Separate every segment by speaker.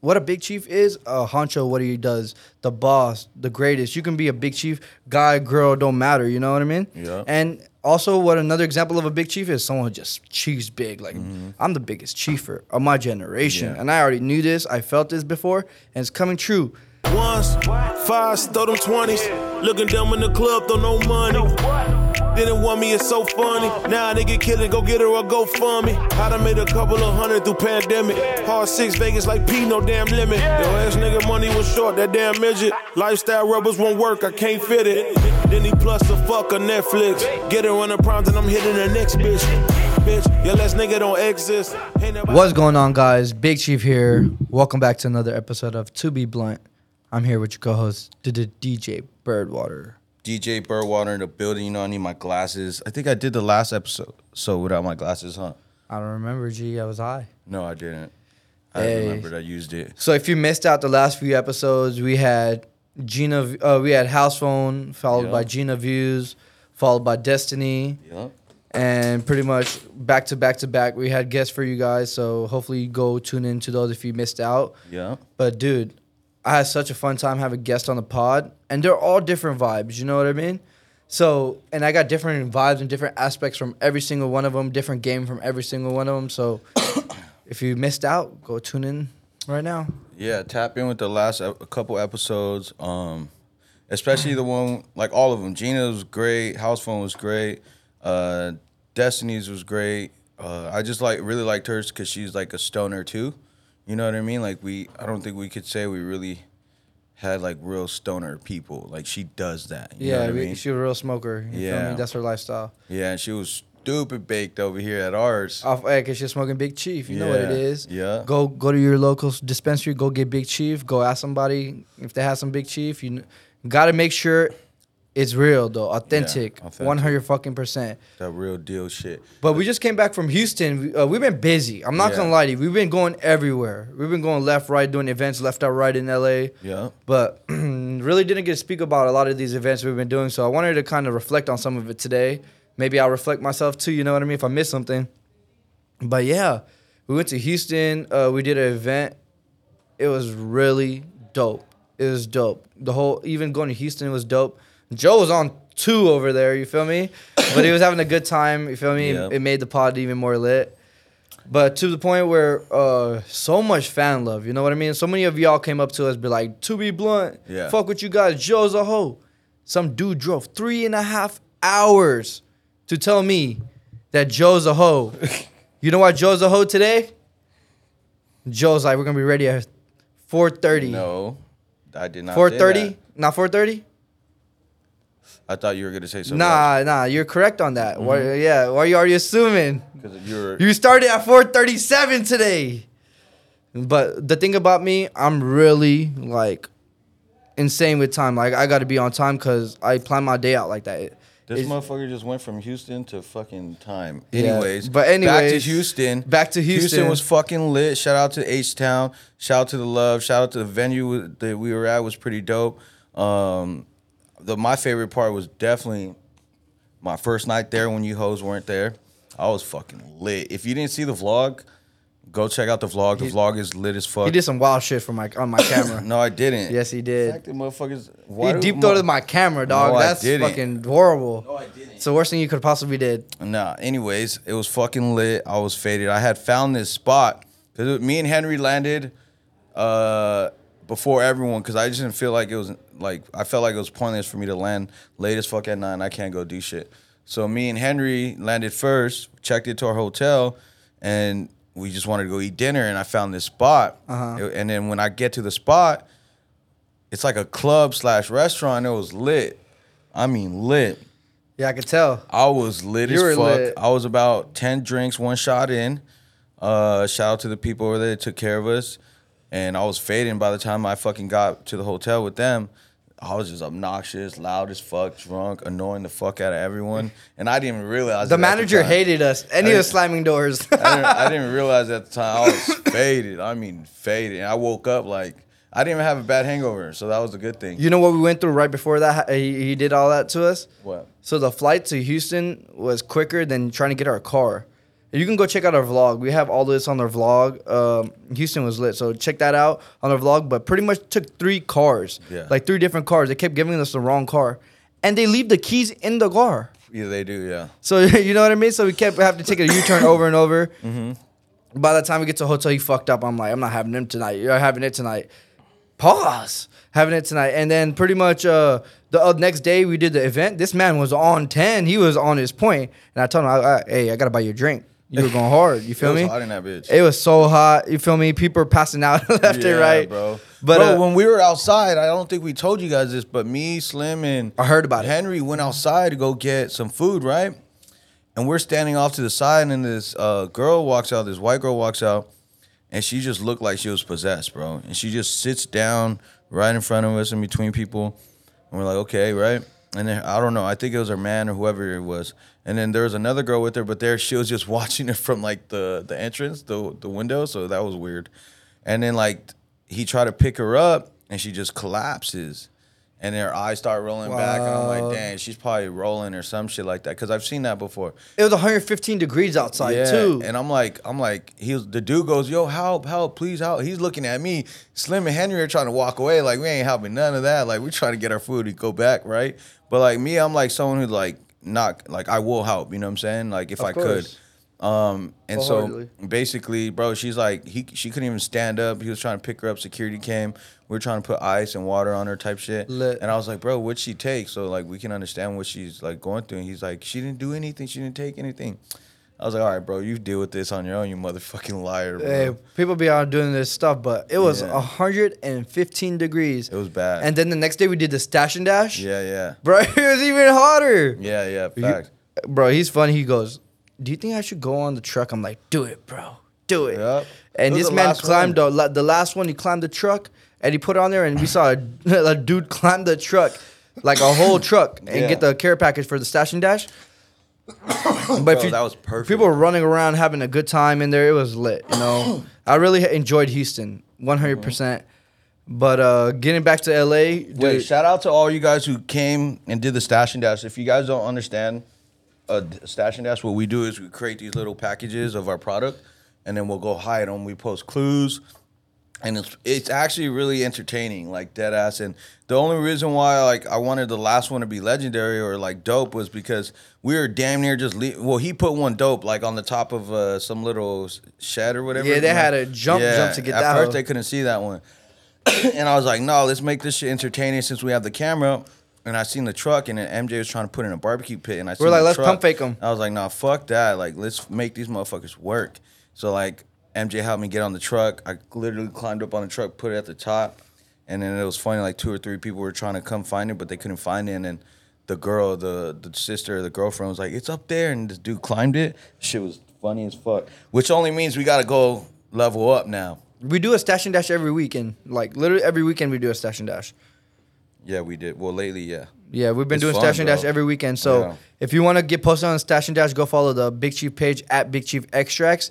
Speaker 1: what a big chief is, uh, Honcho, what he does, the boss, the greatest. You can be a big chief, guy, girl, don't matter. You know what I mean?
Speaker 2: Yeah.
Speaker 1: And also, what another example of a big chief is someone who just chiefs big. Like I'm the biggest chiefer of my generation,
Speaker 2: Mm-hmm. Yeah.
Speaker 1: and I already knew this. I felt this before, and it's coming true.
Speaker 3: Ones, fives, throw them twenties. Looking dumb in the club, throw no money. Didn't want me, it's so funny. Now they get killed, go get her or go fund me. I done made a couple of hundred through pandemic. Hard six Vegas like P, no damn limit. Yo, ass nigga money was short, that damn midget. Lifestyle rubbers won't work, I can't fit it. Then he plus the fuck a Netflix. Get her on the prompt and I'm hitting the next bitch. Bitch, your last nigga don't exist.
Speaker 1: What's going on, guys? Big Chief here. Welcome back to another episode of To Be Blunt. I'm here with your co-host, DJ Birdwater.
Speaker 2: DJ Birdwater in the building. You know, I need my glasses. I think I did the last episode so without my glasses, huh?
Speaker 1: I don't remember, G. I was high.
Speaker 2: No, I didn't. I
Speaker 1: Hey.
Speaker 2: remembered I used it.
Speaker 1: So if you missed out the last few episodes, we had Gina, uh, we had House Phone, followed
Speaker 2: Yeah.
Speaker 1: by Gina Views, followed by Destiny,
Speaker 2: Yep.
Speaker 1: and pretty much back to back to back. We had guests for you guys, so hopefully you go tune into those if you missed out.
Speaker 2: Yep.
Speaker 1: But dude, I had such a fun time having guests on the pod, and they're all different vibes. You know what I mean? So, and I got different vibes and different aspects from every single one of them, different game from every single one of them. So, if you missed out, go tune in right now.
Speaker 2: Yeah, tap in with the last a couple episodes. Um, especially the one like all of them. Gina was great. House phone was great. Uh, Destiny's was great. Uh, I just like really liked hers because she's like a stoner too. You know what I mean? Like we, I don't think we could say we really had like real stoner people. Like she does that. You know
Speaker 1: yeah,
Speaker 2: what I mean?
Speaker 1: she was a real smoker.
Speaker 2: Yeah.
Speaker 1: That's her lifestyle.
Speaker 2: Yeah, and she was stupid baked over here at ours.
Speaker 1: Off air, cause she's smoking Big Chief. You know what it is.
Speaker 2: Yeah, yeah.
Speaker 1: Go go to your local dispensary. Go get Big Chief. Go ask somebody if they have some Big Chief. You got to make sure it's real though, authentic, one hundred fucking percent.
Speaker 2: that real deal shit.
Speaker 1: But we just came back from Houston. We, uh, we've been busy. I'm not
Speaker 2: Yeah.
Speaker 1: gonna lie to you. We've been going everywhere. We've been going left, right, doing events left, out, right in LA.
Speaker 2: Yeah.
Speaker 1: But really didn't get to speak about a lot of these events we've been doing. So I wanted to kind of reflect on some of it today. Maybe I'll reflect myself too. You know what I mean? If I miss something. But yeah, we went to Houston. Uh, we did an event. It was really dope. It was dope. The whole even going to Houston was dope. Joe was on two over there. You feel me? But he was having a good time. You feel me?
Speaker 2: Yeah.
Speaker 1: It made the pod even more lit. But to the point where uh, so much fan love, you know what I mean? So many of y'all came up to us, be like, "To be blunt,
Speaker 2: Yeah.
Speaker 1: fuck with you guys, Joe's a hoe." Some dude drove three and a half hours to tell me that Joe's a hoe. you know why Joe's a hoe today? Joe's like, we're gonna be ready at four thirty.
Speaker 2: No, I did not.
Speaker 1: Four
Speaker 2: say
Speaker 1: thirty?
Speaker 2: that.
Speaker 1: Not four thirty?
Speaker 2: I thought you were gonna say something.
Speaker 1: Nah, nah, you're correct on that. Why, yeah, why are you already assuming?
Speaker 2: because you're.
Speaker 1: You started at 437 today. But the thing about me, I'm really like insane with time. Like I got to be on time because I plan my day out like that. It-
Speaker 2: This motherfucker just went from Houston to fucking time.
Speaker 1: Yeah,
Speaker 2: Anyways,
Speaker 1: but
Speaker 2: back to Houston.
Speaker 1: back to Houston.
Speaker 2: Houston was fucking lit. Shout out to H Town. Shout out to the love. Shout out to the venue that we were at was pretty dope. Um, the my favorite part was definitely my first night there when you hoes weren't there. I was fucking lit. If you didn't see the vlog, go check out the vlog. The
Speaker 1: He-
Speaker 2: vlog is lit as fuck.
Speaker 1: he did some wild shit for my on my camera.
Speaker 2: No, I didn't.
Speaker 1: yes, he did.
Speaker 2: fact that motherfuckers.
Speaker 1: He
Speaker 2: why do
Speaker 1: deep
Speaker 2: mo-
Speaker 1: throated my camera, dog.
Speaker 2: No, I
Speaker 1: That's
Speaker 2: didn't.
Speaker 1: fucking horrible.
Speaker 2: No, I didn't.
Speaker 1: It's the worst thing you could possibly did.
Speaker 2: Nah. Anyways, it was fucking lit. I was faded. I had found this spot because me and Henry landed uh, before everyone because I just didn't feel like it was like I felt like it was pointless for me to land late as fuck at night. and I can't go do shit. So me and Henry landed first, checked into our hotel, and we just wanted to go eat dinner. And I found this spot.
Speaker 1: Uh-huh.
Speaker 2: And then when I get to the spot, it's like a club slash restaurant. It was lit. I mean lit.
Speaker 1: Yeah, I could tell.
Speaker 2: I was lit
Speaker 1: You
Speaker 2: as
Speaker 1: were
Speaker 2: fuck.
Speaker 1: lit.
Speaker 2: I was about ten drinks, one shot in. Uh, shout out to the people over there that took care of us, and I was fading by the time I fucking got to the hotel with them. I was just obnoxious, loud as fuck, drunk, annoying the fuck out of everyone, and I didn't even realize
Speaker 1: The manager
Speaker 2: time.
Speaker 1: hated us, and he
Speaker 2: I
Speaker 1: was slamming doors.
Speaker 2: I didn't, I didn't realize at the time I was faded. I mean, faded. And I woke up like I didn't even have a bad hangover, so that was a good thing.
Speaker 1: you know what we went through right before that? He, he did all that to us.
Speaker 2: what?
Speaker 1: So the flight to Houston was quicker than trying to get our car. You can go check out our vlog. We have all this on our vlog. Um, Houston was lit, so check that out on our vlog. But pretty much took three cars,
Speaker 2: Yeah.
Speaker 1: like three different cars. They kept giving us the wrong car, and they leave the keys in the car.
Speaker 2: Yeah, they do. Yeah.
Speaker 1: So you know what I mean. So we kept having to take a U turn over and over.
Speaker 2: Mm-hmm.
Speaker 1: By the time we get to the hotel, he fucked up. I'm like, I'm not having him tonight. You're having it tonight. Pause. Having it tonight, and then pretty much uh, the uh, next day we did the event. This man was on ten. He was on his point, and I told him, I, I, "Hey, I gotta buy you a drink. You were going hard. You feel
Speaker 2: it was
Speaker 1: me?
Speaker 2: hot in that bitch.
Speaker 1: It was so hot. You feel me? People are passing out left
Speaker 2: yeah,
Speaker 1: and right,
Speaker 2: bro.
Speaker 1: But
Speaker 2: bro,
Speaker 1: uh,
Speaker 2: when we were outside, I don't think we told you guys this, but me, Slim, and
Speaker 1: I heard about it.
Speaker 2: Henry went outside to go get some food, right? And we're standing off to the side, and this uh, girl walks out. This white girl walks out, and she just looked like she was possessed, bro. And she just sits down right in front of us, in between people, and we're like, okay, right? And then I don't know. I think it was her man or whoever it was. And then there was another girl with her, but there she was just watching it from like the the entrance, the the window. So that was weird. And then like he tried to pick her up, and she just collapses, and her eyes start rolling back, and I'm
Speaker 1: Wow.
Speaker 2: like, dang, she's probably rolling or some shit like that. Because I've seen that before.
Speaker 1: it was 115 degrees outside
Speaker 2: yeah.
Speaker 1: too.
Speaker 2: And I'm like, I'm like, he was the dude goes, yo, help, help, please help. He's looking at me. Slim and Henry are trying to walk away, like we ain't helping none of that. Like we trying to get our food and go back, right? But like me, I'm like someone who like not like I will help. You know what I'm saying? Like if
Speaker 1: Of
Speaker 2: I
Speaker 1: course.
Speaker 2: could. Um, and so basically, bro, she's like he she couldn't even stand up. He was trying to pick her up. Security came. We were trying to put ice and water on her, type shit.
Speaker 1: Lit.
Speaker 2: And I was like, bro, what'd she take? So like we can understand what she's like going through. And he's like, she didn't do anything. She didn't take anything. I was like, all right, bro, you deal with this on your own, you motherfucking liar, bro.
Speaker 1: Hey, people be out doing this stuff, but it was
Speaker 2: Yeah.
Speaker 1: 115 degrees.
Speaker 2: It was bad.
Speaker 1: And then the next day we did the stash and dash.
Speaker 2: yeah, yeah,
Speaker 1: Bro, it was even hotter.
Speaker 2: yeah, yeah.
Speaker 1: You-
Speaker 2: Fact.
Speaker 1: bro, he's funny. He goes, "Do you think I should go on the truck?" I'm like, "Do it, bro. Do it."
Speaker 2: Yep.
Speaker 1: And
Speaker 2: It
Speaker 1: this man climbed
Speaker 2: one.
Speaker 1: the, the last one. He climbed the truck and he put it on there, and we saw a, a dude climb the truck, like a whole truck, and
Speaker 2: Yeah.
Speaker 1: get the care package for the stash and dash. but
Speaker 2: Bro,
Speaker 1: if you,
Speaker 2: that was perfect.
Speaker 1: people were running around having a good time in there. It was lit. You know, I really enjoyed Houston, 100. percent But uh, getting back to LA, dude,
Speaker 2: Wait, shout out to all you guys who came and did the stash and dash. If you guys don't understand a stash and dash, what we do is we create these little packages of our product, and then we'll go hide them. We post clues, and it's it's actually really entertaining, like dead ass. And the only reason why like I wanted the last one to be legendary or like dope was because we were damn near just le- well he put one dope like on the top of uh, some little shed or whatever.
Speaker 1: Yeah, they had a jump- jump to get
Speaker 2: At
Speaker 1: that
Speaker 2: first
Speaker 1: hoe.
Speaker 2: they couldn't see that one. and I was like, no, let's make this shit entertaining since we have the camera. And I seen the truck, and then MJ was trying to put in a barbecue pit, and I seen
Speaker 1: like, let's
Speaker 2: truck.
Speaker 1: pump fake 'em.
Speaker 2: I was like, nah, fuck that. Like, let's make these motherfuckers work. So like, MJ helped me get on the truck. I literally climbed up on the truck, put it at the top, and then it was funny. Like two or three people were trying to come find it, but they couldn't find it. And then the girl, the the sister, the girlfriend was like, "It's up there," and this dude climbed it. Shit was funny as fuck. Which only means we gotta go level up now.
Speaker 1: we do a stash and dash every weekend. Like literally every weekend we do a stash and dash.
Speaker 2: Yeah, we did. Well, lately, yeah.
Speaker 1: Yeah, we've been
Speaker 2: It's
Speaker 1: doing
Speaker 2: fun,
Speaker 1: Stash and Dash every weekend. So
Speaker 2: Yeah.
Speaker 1: if you want to get posted on Stash and Dash, go follow the Big Chief page at Big Chief Extracts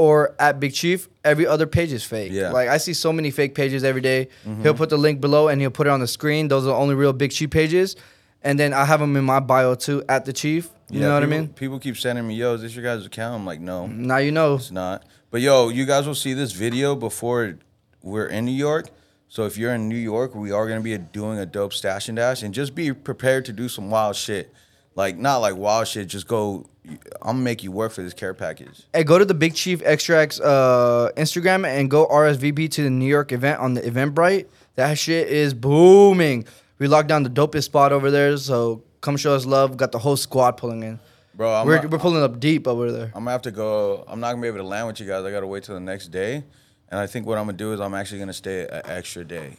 Speaker 1: or at Big Chief. Every other page is fake.
Speaker 2: Yeah. Mm-hmm.
Speaker 1: Like I see so many fake pages every day. He'll put the link below and he'll put it on the screen. Those are the only real Big Chief pages. And then I have them in my bio too at the Chief. You
Speaker 2: Yeah,
Speaker 1: know what
Speaker 2: people-
Speaker 1: I mean?
Speaker 2: People keep sending me, "Yo, is this your guys' account?" I'm like, "No,
Speaker 1: Now you know.
Speaker 2: it's not." But yo, you guys will see this video before we're in New York. So if you're in New York, we are gonna be doing a dope stash and dash, and just be prepared to do some wild shit. Like not like wild shit. Just go. I'm gonna make you work for this care package.
Speaker 1: Hey, go to the Big Chief Extracts uh, Instagram and go RSVP to the New York event on the Eventbrite. That shit is booming. We locked down the dopest spot over there, so come show us love. Got the whole squad pulling in.
Speaker 2: Bro, I'm
Speaker 1: we're,
Speaker 2: not-
Speaker 1: we're pulling up deep over there.
Speaker 2: I'm gonna have to go. I'm not gonna be able to land with you guys. I gotta wait till the next day. And I think what I'm gonna do is I'm actually gonna stay an extra day.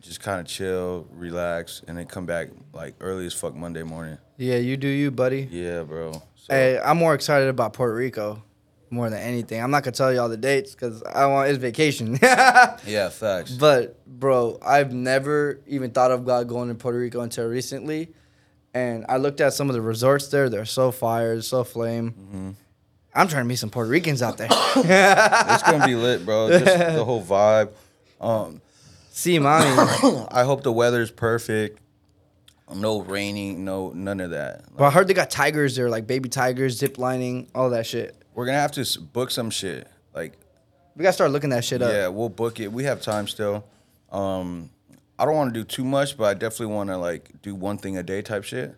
Speaker 2: Just kind of chill, relax, and then come back like early as fuck Monday morning.
Speaker 1: Yeah, you do you, buddy.
Speaker 2: Yeah, bro. So,
Speaker 1: Hey, I'm more excited about Puerto Rico more than anything. I'm not gonna tell you all the dates because I want it's vacation.
Speaker 2: yeah, facts.
Speaker 1: But bro, I've never even thought of God going to Puerto Rico until recently, and I looked at some of the resorts there. They're so fire, so flame.
Speaker 2: Mm-hmm.
Speaker 1: I'm trying to meet some Puerto Ricans out there.
Speaker 2: it's gonna be lit, bro. Just the whole vibe. Um,
Speaker 1: See, mommy.
Speaker 2: I hope the weather's perfect. No raining, no none of that.
Speaker 1: But I heard they got tigers there, like baby tigers, zip lining, all that shit.
Speaker 2: We're gonna have to book some shit. Like,
Speaker 1: We gotta start looking that shit up.
Speaker 2: yeah, we'll book it. We have time still. Um, I don't want to do too much, but I definitely want to like do one thing a day type shit,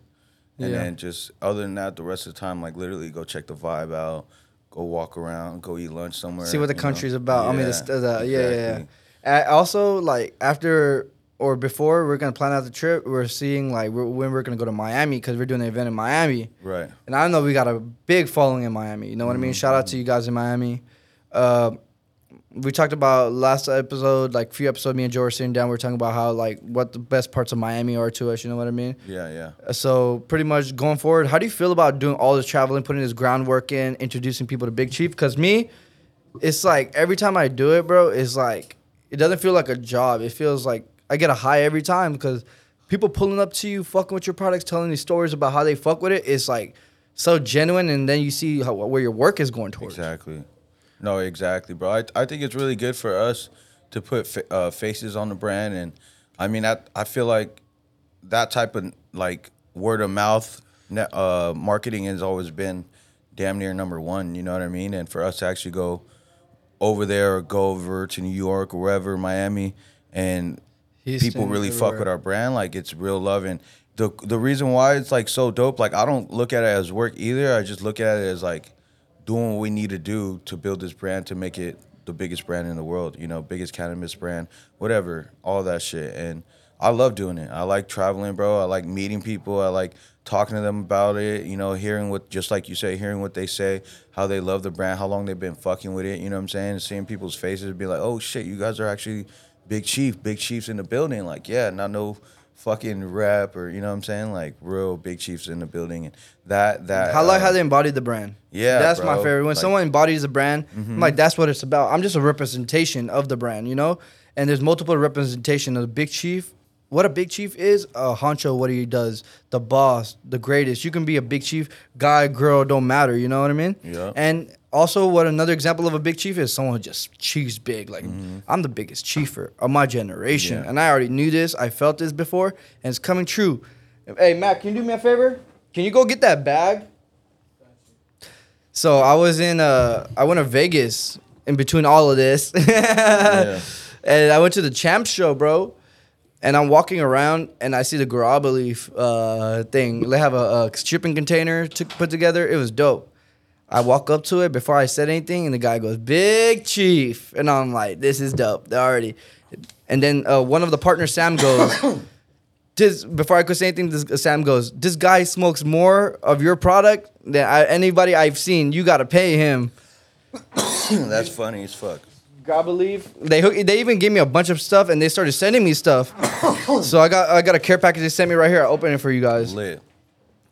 Speaker 2: and
Speaker 1: Yeah.
Speaker 2: then just other than that, the rest of the time, like literally go check the vibe out, go walk around, go eat lunch somewhere.
Speaker 1: See what the
Speaker 2: you know?
Speaker 1: country's about. I mean, it's, uh, the, yeah, yeah, yeah.
Speaker 2: exactly.
Speaker 1: Uh, also, like after or before we're gonna plan out the trip, we're seeing like we're, when we're gonna go to Miami because we're doing an event in Miami.
Speaker 2: Right.
Speaker 1: And I know we got a big following in Miami. You know what I mean? Shout out to you guys in Miami. Uh, we talked about last episode, like few episodes, me and Joe were sitting down. We are talking about how like what the best parts of Miami are to us. You know what I mean?
Speaker 2: Yeah, yeah.
Speaker 1: Uh, So pretty much going forward, how do you feel about doing all this traveling, putting this groundwork in, introducing people to Big Chief? Because me, it's like every time I do it, bro, it's like it doesn't feel like a job. It feels like I get a high every time because people pulling up to you, fucking with your products, telling these stories about how they fuck with it. It's like so genuine, and then you see how, where your work is going towards.
Speaker 2: Exactly. No, exactly, bro. I, I think it's really good for us to put fa- uh, faces on the brand, and I mean, I I feel like that type of like word of mouth uh, marketing has always been damn near number one. You know what I mean? And for us to actually go over there or go over to New York or wherever, Miami, and
Speaker 1: Houston,
Speaker 2: people really fuck with our brand. Like it's real love, and the the reason why it's like so dope. Like I don't look at it as work either. I just look at it as like doing what we need to do to build this brand to make it the biggest brand in the world. You know, biggest cannabis brand, whatever, all that shit. And I love doing it. I like traveling, bro. I like meeting people. I like talking to them about it. You know, hearing what just like you say, hearing what they say, how they love the brand, how long they've been fucking with it. You know what I'm saying? Seeing people's faces, be like, oh shit, you guys are actually big chief, big chiefs in the building. Like, yeah, not no fucking rap or you know what I'm saying? Like real big chiefs in the building and that that
Speaker 1: I like
Speaker 2: uh,
Speaker 1: how they embodied the brand.
Speaker 2: Yeah,
Speaker 1: that's my favorite. When
Speaker 2: Like- Mm-hmm.
Speaker 1: someone embodies a brand, I'm like that's what it's about. I'm just a representation of the brand, you know. And there's multiple representation of the big chief. What a big chief is, a honcho, what he does, the boss, the greatest. You can be a big chief, guy, girl, don't matter. You know what I mean?
Speaker 2: Yeah.
Speaker 1: And also, what another example of a big chief is someone who just chiefs big. Like I'm the biggest chiefer of my generation,
Speaker 2: Mm-hmm. Yeah.
Speaker 1: and I already knew this. I felt this before, and it's coming true. Hey, Matt, can you do me a favor? Can you go get that bag? So I was in uh I went to Vegas in between all of this. And I went to the champ show, bro. And I'm walking around and I see the Grabba Leaf uh, thing. They have a, a shipping container to put together. It was dope. I walk up to it before I said anything, and the guy goes, "Big Chief," and I'm like, "This is dope." They already. And then uh, one of the partners, Sam, goes, "This." Before I could say anything, this, Sam goes, "This guy smokes more of your product than I, anybody I've seen. You got to pay him."
Speaker 2: That's funny as fuck.
Speaker 1: A leaf. They hook, they even gave me a bunch of stuff, and they started sending me stuff. so I got I got a care package they sent me right here. I open it for you guys.
Speaker 2: Lit.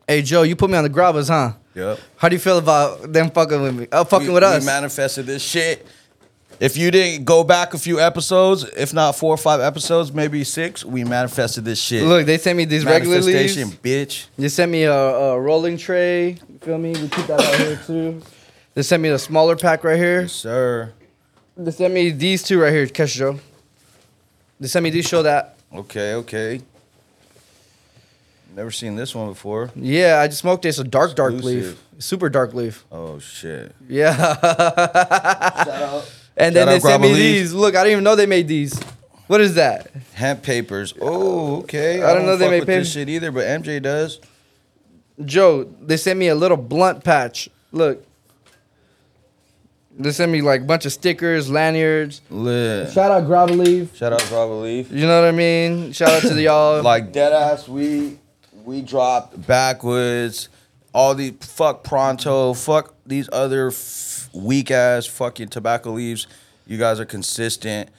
Speaker 1: Hey Joe, you put me on the grabbas, huh?
Speaker 2: Yep.
Speaker 1: How do you feel about them fucking with me? Uh, fucking
Speaker 2: we,
Speaker 1: with us.
Speaker 2: We manifested this shit. If you didn't go back a few episodes, if not four or five episodes, maybe six, we manifested this shit.
Speaker 1: Look, they sent me these regular leaves.
Speaker 2: bitch.
Speaker 1: They sent me a, a rolling tray. You feel me? We keep that out here too. They sent me a smaller pack right here.
Speaker 2: Yes, sir.
Speaker 1: They sent me these two right here. Joe. They sent me these. Show that.
Speaker 2: Okay, okay. Never seen this one before.
Speaker 1: Yeah, I just smoked it. It's a dark, dark leaf.
Speaker 2: Exclusive.
Speaker 1: Super dark leaf.
Speaker 2: Oh shit.
Speaker 1: Yeah.
Speaker 2: Shout out.
Speaker 1: And then
Speaker 2: Shout
Speaker 1: they
Speaker 2: out
Speaker 1: sent me
Speaker 2: Leaf.
Speaker 1: these. Look, I didn't even know they made these. What is that?
Speaker 2: Hemp papers. Oh, okay.
Speaker 1: I don't know they
Speaker 2: fuck
Speaker 1: made
Speaker 2: with this
Speaker 1: papers.
Speaker 2: shit either, but MJ does.
Speaker 1: Joe, they sent me a little blunt patch. Look. They sent me like a bunch of stickers, lanyards.
Speaker 2: Lit.
Speaker 1: Shout out Grabba Leaf.
Speaker 2: Shout out Grabba Leaf.
Speaker 1: You know what I mean? Shout out to the y'all.
Speaker 2: like dead ass we we dropped backwoods all the fuck pronto fuck these other f- weak ass fucking tobacco leaves. You guys are consistent.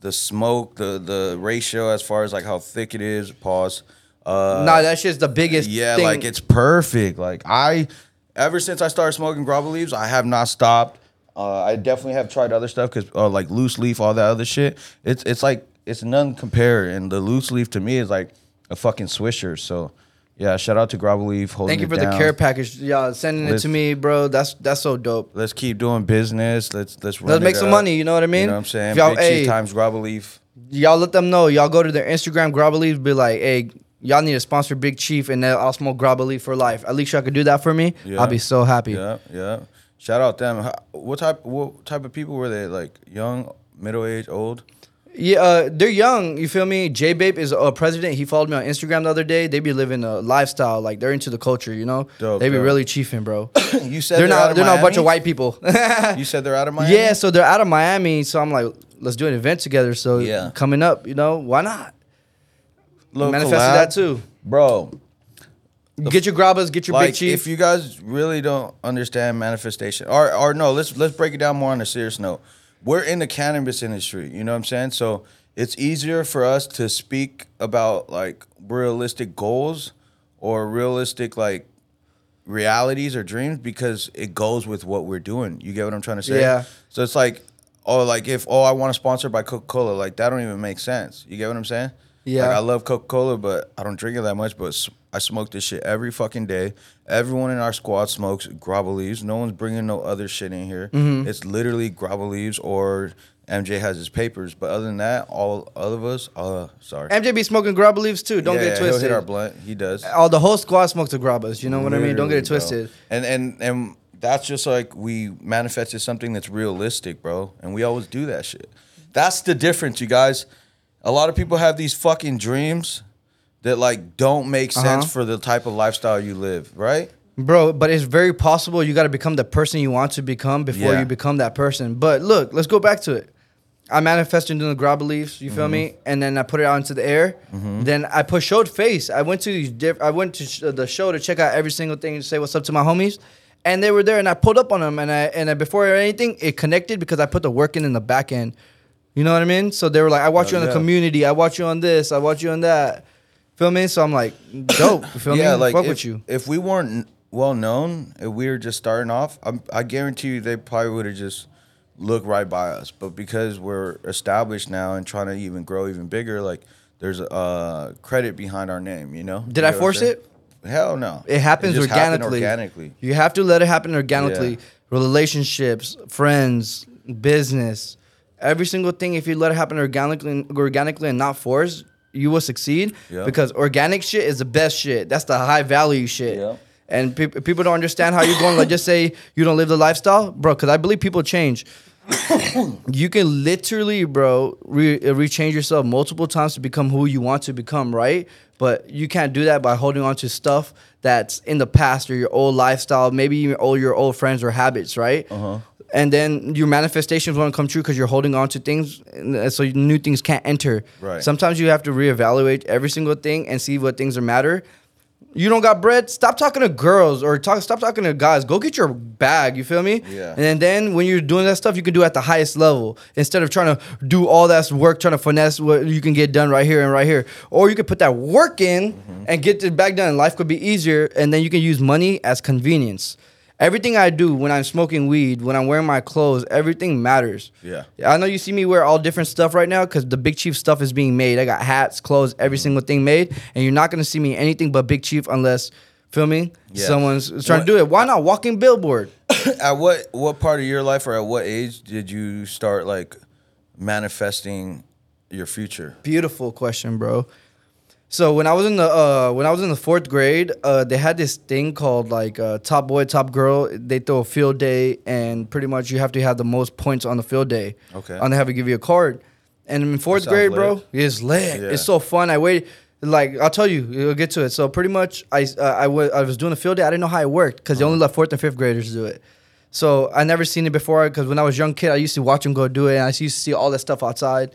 Speaker 2: The smoke the the ratio as far as like how thick it is pause. Uh
Speaker 1: nah, that shit's the biggest
Speaker 2: yeah
Speaker 1: thing.
Speaker 2: like it's perfect. Like i ever since i started smoking grabba leaves i have not stopped. Uh, i definitely have tried other stuff because uh, like loose leaf all that other shit. It's it's like it's none compare and the loose leaf to me is like a fucking swisher. So yeah shout out to grabba leaf holding
Speaker 1: Thank you
Speaker 2: it
Speaker 1: for the care package. Y'all sending it
Speaker 2: Let's-
Speaker 1: to me, bro. That's that's so dope.
Speaker 2: let's keep doing business let's let's run
Speaker 1: Let's make
Speaker 2: it
Speaker 1: some
Speaker 2: up.
Speaker 1: money, you know what I mean?
Speaker 2: you know what i'm saying
Speaker 1: If y'all-
Speaker 2: big Chief
Speaker 1: hey.
Speaker 2: times grabba leaf
Speaker 1: Y'all let them know. Y'all go to their Instagram, grabba leaf, be like, hey, y'all need to sponsor Big Chief and then I'll smoke grab leaf for life. At least y'all could do that for me.
Speaker 2: Yeah.
Speaker 1: I'll be so happy.
Speaker 2: Yeah, yeah. Shout out them. How- What type? What type of people were they? Like young, middle age, old?
Speaker 1: Yeah, uh, they're young. You feel me? J Babe is a president. He followed me on Instagram the other day. They be living a lifestyle like they're into the culture. You know,
Speaker 2: Dope,
Speaker 1: they be
Speaker 2: dope.
Speaker 1: really chiefing, bro.
Speaker 2: you said
Speaker 1: they're
Speaker 2: out
Speaker 1: not. They're not a bunch of white people.
Speaker 2: You said they're out of Miami.
Speaker 1: yeah, so they're out of Miami. So I'm like, let's do an event together. So
Speaker 2: Yeah.
Speaker 1: coming up, you know, why not?
Speaker 2: Little
Speaker 1: Manifested
Speaker 2: collab.
Speaker 1: that too.
Speaker 2: bro.
Speaker 1: Get your grabbas, get your
Speaker 2: Like
Speaker 1: big chief.
Speaker 2: if you guys really don't understand manifestation, or or no, let's let's break it down more on a serious note. We're in the cannabis industry, you know what I'm saying? So it's easier for us to speak about like realistic goals or realistic like realities or dreams because it goes with what we're doing. You get what I'm trying to say?
Speaker 1: Yeah.
Speaker 2: So it's like, oh, like if oh I want to sponsor by Coca Cola, like that don't even make sense. You get what I'm saying?
Speaker 1: Yeah.
Speaker 2: Like, I love Coca Cola, but I don't drink it that much. But I smoke this shit every fucking day. Everyone in our squad smokes grabba leaves. No one's bringing no other shit in here.
Speaker 1: Mm-hmm.
Speaker 2: It's literally grabba leaves or MJ has his papers. But other than that, all all of us, uh, sorry.
Speaker 1: MJ be smoking grabba leaves too. Don't
Speaker 2: yeah,
Speaker 1: get it
Speaker 2: He'll
Speaker 1: twisted.
Speaker 2: hit our blunt. He does.
Speaker 1: All the whole squad smokes the grabbas. You know what I mean? Don't get it
Speaker 2: Literally, bro.
Speaker 1: twisted.
Speaker 2: And and and that's just like we manifested something that's realistic, bro. And we always do that shit. That's the difference, you guys. A lot of people have these fucking dreams that like don't make uh-huh. sense
Speaker 1: Uh-huh.
Speaker 2: for the type of lifestyle you live, right?
Speaker 1: Bro, but it's very possible you got to become the person you want to become before
Speaker 2: Yeah.
Speaker 1: you become that person. But look, let's go back to it. I manifested into the grab beliefs, you feel mm-hmm. me? And then I put it out into the air. Mm-hmm. Then I put showed face. I went to these diff- I went to sh- uh, the show to check out every single thing to say what's up to my homies. And they were there and I pulled up on them and I and I, before anything it connected because I put the work in in the back end. You know what I mean? So they were like, I watch oh, you
Speaker 2: Oh,
Speaker 1: on the community, I watch you on this, I watch you on that. Feel me? So I'm like, dope. Feel
Speaker 2: yeah,
Speaker 1: me?
Speaker 2: like
Speaker 1: Fuck
Speaker 2: if,
Speaker 1: with you.
Speaker 2: if we weren't well known, if we were just starting off, I'm, I guarantee you they probably would have just looked right by us. But because we're established now and trying to even grow even bigger, like there's uh credit behind our name. You know?
Speaker 1: Did
Speaker 2: You
Speaker 1: I force it?
Speaker 2: Hell no.
Speaker 1: It happens
Speaker 2: just
Speaker 1: organically.
Speaker 2: organically.
Speaker 1: You have to let it happen organically.
Speaker 2: Yeah.
Speaker 1: Relationships, friends, business, every single thing. If you let it happen organically, organically and not forced, you will succeed.
Speaker 2: Yeah.
Speaker 1: Because organic shit is the best shit. That's the high value shit.
Speaker 2: Yeah.
Speaker 1: And peop people don't understand how you're going. Like just say you don't live the lifestyle, bro. Because I believe people change. you can literally, bro, re- uh, rechange yourself multiple times to become who you want to become, right? But you can't do that by holding on to stuff that's in the past or your old lifestyle, maybe even all your old friends or habits, right? Uh-huh. And then your manifestations won't come true because you're holding on to things, uh, so new things can't enter.
Speaker 2: Right.
Speaker 1: Sometimes you have to reevaluate every single thing and see what things are matter. You don't got bread? Stop talking to girls or talk. Stop talking to guys. Go get your bag. You feel me?
Speaker 2: Yeah.
Speaker 1: And then when you're doing that stuff, you can do it at the highest level instead of trying to do all that work, trying to finesse what you can get done right here and right here. Or you could put that work in
Speaker 2: Mm-hmm.
Speaker 1: and get the bag done. Life could be easier, and then you can use money as convenience. Everything I do when I'm smoking weed, when I'm wearing my clothes, everything matters.
Speaker 2: Yeah.
Speaker 1: I know you see me wear all different stuff right now because the Big Chief stuff is being made. I got hats, clothes, every mm-hmm. single thing made, and you're not gonna see me anything but Big Chief unless, feel me?
Speaker 2: Yeah.
Speaker 1: Someone's trying
Speaker 2: What-
Speaker 1: to do it. Why not walking billboard?
Speaker 2: At what what part of your life or at what age did you start like manifesting your future?
Speaker 1: Beautiful question, bro. So when I was in the uh, when I was in the fourth grade, uh, they had this thing called like uh, top boy, top girl. They throw a field day, and pretty much you have to have the most points on the field day.
Speaker 2: Okay.
Speaker 1: And they have to give you a card. And in fourth grade,
Speaker 2: lit.
Speaker 1: bro, it's lit.
Speaker 2: Yeah.
Speaker 1: It's so fun. I wait. Like I'll tell you, you'll get to it. So pretty much, I uh, I was doing a field day. I didn't know how it worked because they only let fourth and fifth graders do it. So I never seen it before because when I was a young kid, I used to watch them go do it, and I used to see all that stuff outside.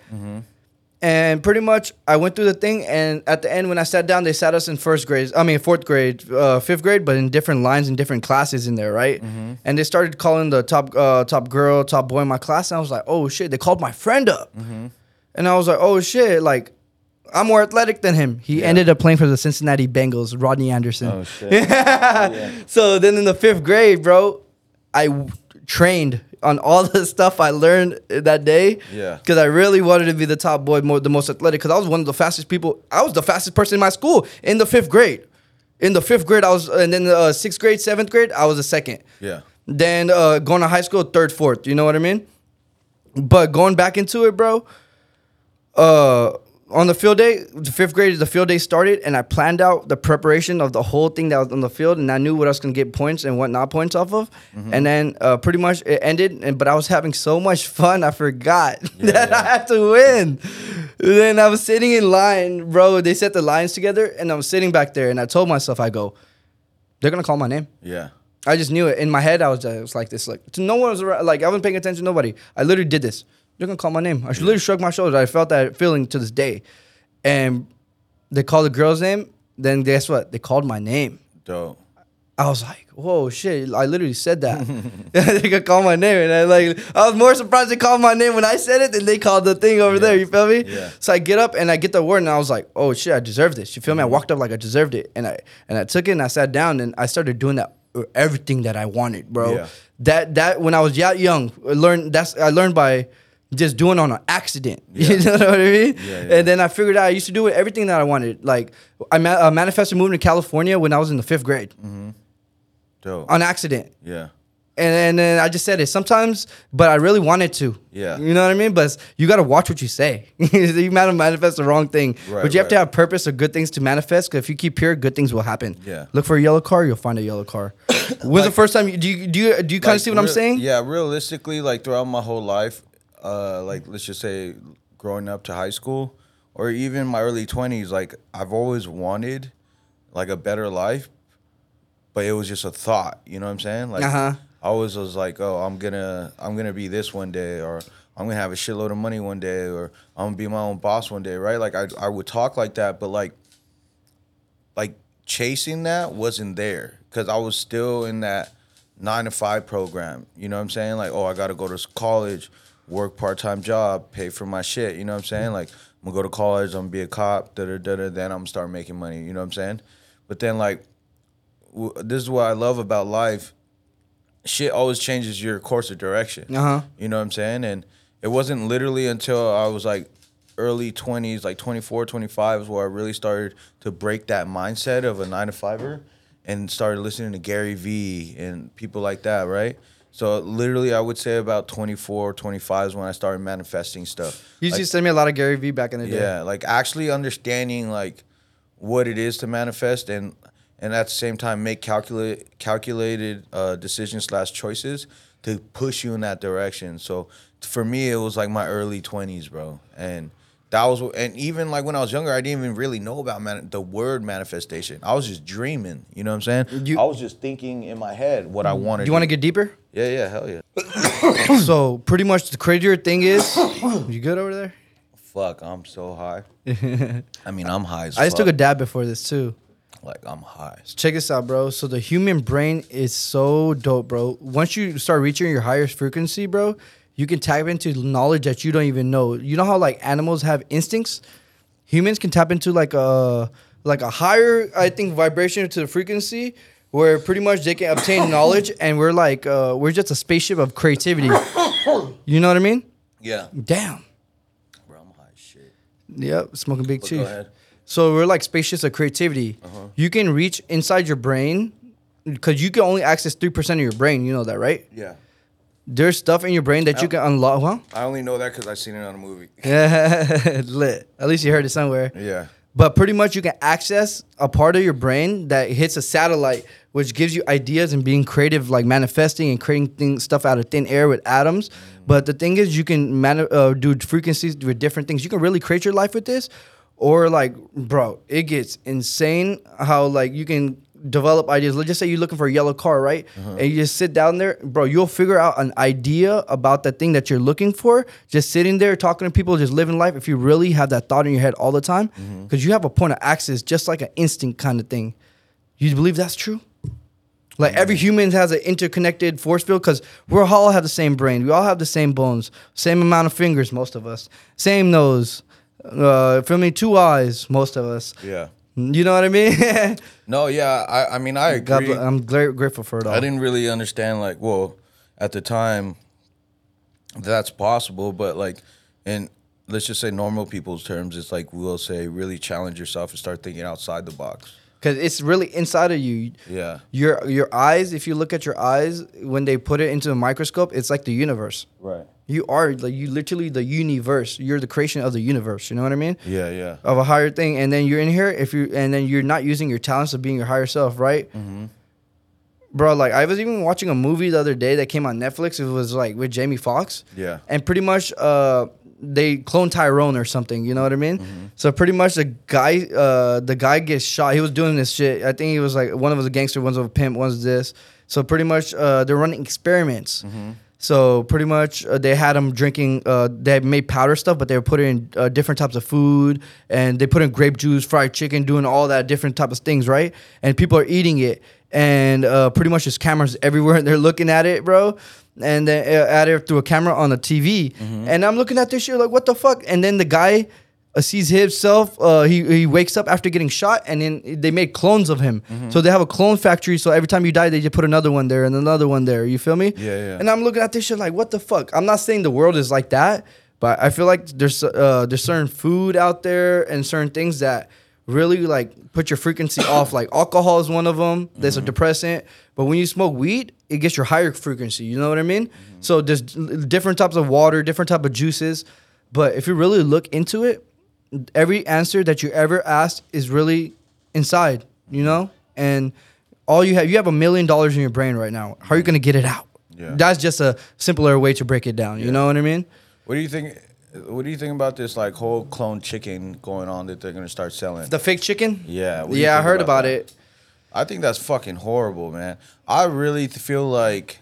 Speaker 1: And pretty much, I went through the thing, and at the end, when I sat down, they sat us in first grade. I mean, fourth grade, uh, fifth grade, but in different lines and different classes in there, right? And they started calling the top, uh, top girl, top boy in my class, and I was like, oh shit! They called my friend up, and I was like, oh shit! Like, I'm more athletic than him. He ended up playing for the Cincinnati Bengals, Rodney Anderson.
Speaker 2: Oh shit.
Speaker 1: So then in the fifth grade, bro, I trained on all the stuff I learned that day.
Speaker 2: Yeah.
Speaker 1: Because I really wanted to be the top boy, more, the most athletic. Because I was one of the fastest people. I was the fastest person in my school in the fifth grade. In the fifth grade, I was, and then uh, sixth grade, seventh grade, I was a second.
Speaker 2: Yeah.
Speaker 1: Then uh, going to high school, third, fourth. You know what I mean? But going back into it, bro. Uh, on the field day, the fifth grade, the field day started, and I planned out the preparation of the whole thing that was on the field, and I knew what I was gonna get points and what not points off of.
Speaker 2: Mm-hmm.
Speaker 1: And then uh, pretty much it ended, and but I was having so much fun, I forgot that I
Speaker 2: yeah.
Speaker 1: had to win. then I was sitting in line, bro. They set the lines together, and I was sitting back there, and I told myself, I go, they're gonna call my name.
Speaker 2: Yeah.
Speaker 1: I just knew it in my head. I was, I was like this, like no one was around, like I wasn't paying attention to nobody. I literally did this. They're gonna call my name. I literally shrugged my shoulders. I felt that feeling to this day, and they called the girl's name. Then guess what? They called my name.
Speaker 2: Dope.
Speaker 1: I was like, "Whoa, shit!" I literally said that. they could call my name, and I like, I was more surprised they called my name when I said it than they called the thing over there. You feel me?
Speaker 2: Yeah.
Speaker 1: So I get up and I get the word, and I was like, "Oh shit, I deserve this." You feel me? I walked up like I deserved it, and I and I took it and I sat down and I started doing that uh, everything that I wanted, bro.
Speaker 2: Yeah.
Speaker 1: That that when I was young, I learned that's I learned by just doing on an accident. You know what I mean?
Speaker 2: Yeah, yeah.
Speaker 1: And then I figured out I used to do it everything that I wanted. Like I ma- uh, manifested moving to California when I was in the fifth grade
Speaker 2: Dope.
Speaker 1: on accident.
Speaker 2: yeah.
Speaker 1: And, and then I just said it sometimes, but I really wanted to.
Speaker 2: Yeah.
Speaker 1: You know what I mean? But you got to watch what you say. you might manifest the wrong thing.
Speaker 2: Right,
Speaker 1: but you have to have purpose or good things to manifest. Because if you keep pure, good things will happen.
Speaker 2: Yeah.
Speaker 1: Look for a yellow car, you'll find a yellow car. When's the first time you do you do you, do you kind of
Speaker 2: Like,
Speaker 1: see what I'm saying?
Speaker 2: Yeah, realistically, like throughout my whole life, uh, like let's just say growing up to high school or even my early twenties, like I've always wanted like a better life, but it was just a thought. You know what I'm saying? Like
Speaker 1: Uh-huh.
Speaker 2: I always was like, oh, I'm gonna I'm gonna be this one day, or I'm gonna have a shitload of money one day, or I'm gonna be my own boss one day, right? Like I I would talk like that, but like like chasing that wasn't there because I was still in that nine to five program. You know what I'm saying? Like, oh, I got to go to college, work part time job, pay for my shit. You know what I'm saying? Like, I'm gonna go to college, I'm gonna be a cop, da da da da. Then I'm gonna start making money. You know what I'm saying? But then like, w- this is what I love about life. Shit always changes your course of direction.
Speaker 1: Uh-huh.
Speaker 2: You know what I'm saying? And it wasn't literally until I was like early 20s, like 24, 25 is where I really started to break that mindset of a nine to fiver and started listening to Gary Vee and people like that, right? So literally, I would say about 24, 25 is when I started manifesting stuff.
Speaker 1: You used to send me a lot of Gary Vee back in the day.
Speaker 2: yeah, like actually understanding like what it is to manifest and and at the same time make calculate calculated uh, decisions slash choices to push you in that direction. So for me, it was like my early twenties, bro, and that was and even like when I was younger, I didn't even really know about man- the word manifestation. I was just dreaming. You know what I'm saying?
Speaker 1: You-
Speaker 2: I was just thinking in my head what I wanted.
Speaker 1: Do you want to get deeper?
Speaker 2: Yeah, yeah, hell yeah.
Speaker 1: so pretty much the crazier thing is, you good over there?
Speaker 2: Fuck, I'm so high. I mean, I'm high. As
Speaker 1: I just took a dab before this too.
Speaker 2: like I'm high.
Speaker 1: Check this out, bro. So the human brain is so dope, bro. Once you start reaching your highest frequency, bro, you can tap into knowledge that you don't even know. You know how like animals have instincts? Humans can tap into like a like a higher, I think, vibration to the frequency where pretty much they can obtain knowledge and we're like uh we're just a spaceship of creativity. You know what I mean?
Speaker 2: Yeah,
Speaker 1: Damn.
Speaker 2: bro, I'm high as shit.
Speaker 1: Yep, smoking big
Speaker 2: But
Speaker 1: too.
Speaker 2: ahead. Uh-huh.
Speaker 1: So we're like spaceships of creativity. You can reach inside your brain because you can only access three percent of your brain. You know that, right?
Speaker 2: Yeah.
Speaker 1: There's stuff in your brain that you can unlock. Huh?
Speaker 2: I only know that because I've seen it on a movie.
Speaker 1: Yeah, lit. At least you heard it somewhere.
Speaker 2: Yeah.
Speaker 1: But pretty much you can access a part of your brain that hits a satellite, which gives you ideas and being creative, like manifesting and creating things, stuff out of thin air with atoms. But the thing is, you can mani- uh, do frequencies with different things. You can really create your life with this, or like, bro, it gets insane how like you can develop ideas. Let's just say you're looking for a yellow car, right? And you just sit down there, bro. You'll figure out an idea about the thing that you're looking for. Just sitting there talking to people, just living life. If you really have that thought in your head all the time, because you have a point of access, just like an instinct kind of thing. You believe that's true? Like every human has an interconnected force field because we all have the same brain. We all have the same bones, same amount of fingers, most of us, same nose. Uh, feel me? Two eyes, most of us.
Speaker 2: Yeah.
Speaker 1: You know what I mean?
Speaker 2: No, yeah. I, I mean, I agree.
Speaker 1: bl- I'm grateful for it all.
Speaker 2: I didn't really understand, like, well, at the time, that's possible, but like, in let's just say normal people's terms, it's like we'll say really challenge yourself and start thinking outside the box.
Speaker 1: Because it's really inside of you.
Speaker 2: Yeah.
Speaker 1: Your your eyes, if you look at your eyes when they put it into a microscope, it's like the universe.
Speaker 2: Right.
Speaker 1: You are like you literally the universe. You're the creation of the universe. You know what I mean?
Speaker 2: Yeah, yeah.
Speaker 1: Of a higher thing, and then you're in here. If you and then you're not using your talents of being your higher self, right?
Speaker 2: Mm-hmm.
Speaker 1: Bro, like I was even watching a movie the other day that came on Netflix. It was like with Jamie Foxx.
Speaker 2: Yeah.
Speaker 1: And pretty much, uh, they clone Tyrone or something. You know what I mean?
Speaker 2: Mm-hmm.
Speaker 1: So pretty much the guy, uh, the guy gets shot. He was doing this shit. I think he was like one of a gangster, one's a pimp, one's this. So pretty much, uh, they're running experiments.
Speaker 2: Mm-hmm.
Speaker 1: So pretty much, uh, they had him drinking. Uh, they made powder stuff, but they were putting in uh, different types of food, and they put in grape juice, fried chicken, doing all that different type of things, right? And people are eating it, and uh, pretty much there's cameras everywhere, and they're looking at it, bro. And then uh, at it through a camera on the TV, and I'm looking at this shit like, what the fuck? And then the guy uh, sees himself. Uh, he he wakes up after getting shot, and then they made clones of him. So they have a clone factory. So every time you die, they just put another one there and another one there. You feel me?
Speaker 2: Yeah, yeah.
Speaker 1: And I'm looking at this shit like, what the fuck? I'm not saying the world is like that, but I feel like there's uh there's certain food out there and certain things that really like put your frequency off. Like alcohol is one of them. That's a mm-hmm. depressant. But when you smoke weed, it gets your higher frequency. You know what I mean? Mm-hmm. So there's different types of water, different type of juices. But if you really look into it, every answer that you ever asked is really inside, you know? Mm-hmm. And all you have, you have a million dollars in your brain right now. How are you going to get it out?
Speaker 2: Yeah.
Speaker 1: That's just a simpler way to break it down. You know what I mean?
Speaker 2: What do you think? What do you think about this like whole clone chicken going on that they're gonna start selling?
Speaker 1: The fake chicken?
Speaker 2: Yeah, what do you
Speaker 1: Yeah, I
Speaker 2: think
Speaker 1: heard
Speaker 2: about that?
Speaker 1: it.
Speaker 2: I think that's fucking horrible, man. I really th- feel like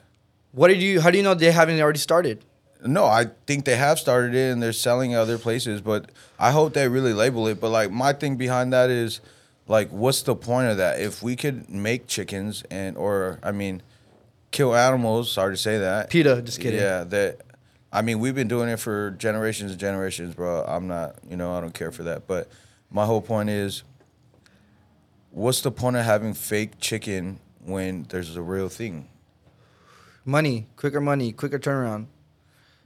Speaker 1: What did you, how do you know they haven't already started?
Speaker 2: no, I think they have started it and they're selling other places, but I hope they really label it. But like my thing behind that is like what's the point of that? If we could make chickens and or I mean kill animals, sorry to say that.
Speaker 1: PETA, just kidding.
Speaker 2: Yeah, that I mean we've been doing it for generations and generations, bro. I'm not, you know, I don't care for that. But my whole point is what's the point of having fake chicken when there's a real thing?
Speaker 1: Money, quicker money, quicker turnaround.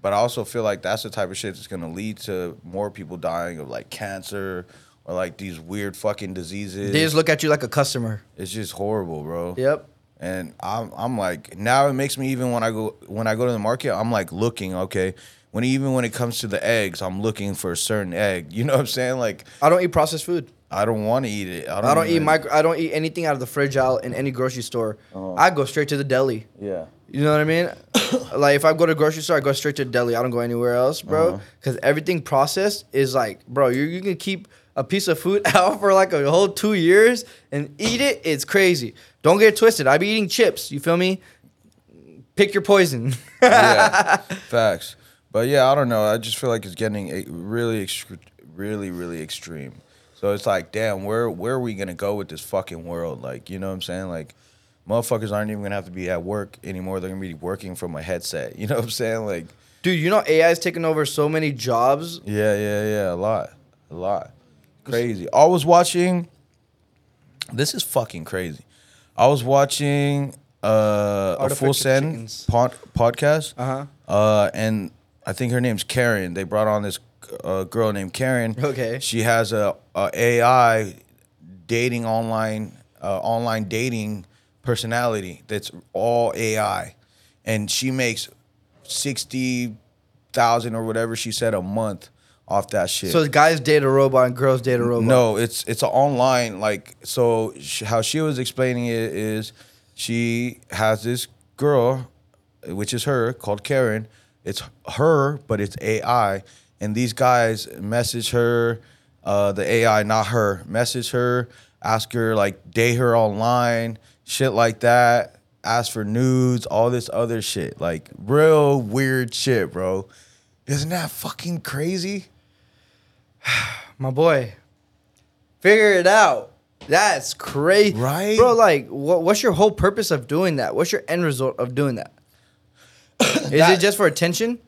Speaker 2: But I also feel like that's the type of shit that's gonna lead to more people dying of like cancer or like these weird fucking diseases.
Speaker 1: They just look at you like a customer.
Speaker 2: it's just horrible, bro.
Speaker 1: Yep.
Speaker 2: And I'm I'm like now it makes me even when I go when I go to the market, I'm like looking, okay. When even when it comes to the eggs, I'm looking for a certain egg. You know what I'm saying? Like
Speaker 1: I don't eat processed food.
Speaker 2: I don't want to eat it. I don't,
Speaker 1: I don't eat micro. I don't eat anything out of the fridge out in any grocery store.
Speaker 2: Uh-huh.
Speaker 1: I go straight to the deli.
Speaker 2: Yeah.
Speaker 1: You know what I mean? like if I go to a grocery store, I go straight to the deli. I don't go anywhere else, bro.
Speaker 2: Uh-huh.
Speaker 1: Because everything processed is like, bro, you you can keep a piece of food out for like a whole two years and eat it. It's crazy. Don't get it twisted. I be eating chips. You feel me? Pick your poison.
Speaker 2: yeah, facts. But yeah, I don't know. I just feel like it's getting really, really, really extreme. So it's like, damn, where where are we gonna go with this fucking world? Like, you know what I'm saying? Like, motherfuckers aren't even gonna have to be at work anymore. They're gonna be working from a headset. You know what I'm saying? Like,
Speaker 1: Dude, you know AI is taking over so many jobs.
Speaker 2: yeah, yeah, yeah, a lot, a lot, crazy. I was watching. This is fucking crazy. I was watching uh, a full send
Speaker 1: chickens.
Speaker 2: pod, podcast.
Speaker 1: Uh-huh.
Speaker 2: Uh, and I think her name's Karen. They brought on this uh, girl named Karen.
Speaker 1: Okay.
Speaker 2: She has a, a AI dating online uh, online dating personality that's all AI, and she makes sixty thousand or whatever she said a month off that shit.
Speaker 1: So guys date a robot and girls date a robot.
Speaker 2: No, it's it's an online like so. Sh- how she was explaining it is, she has this girl, which is her called Karen. It's her, but it's AI, and these guys message her, uh, the AI, not her, message her, ask her like date her online, shit like that. Ask for nudes, all this other shit, like real weird shit, bro. Isn't that fucking crazy?
Speaker 1: my boy, figure it out. That's crazy,
Speaker 2: Right?
Speaker 1: bro? Like, what, what's your whole purpose of doing that? What's your end result of doing that? Is
Speaker 2: That-
Speaker 1: it just for attention?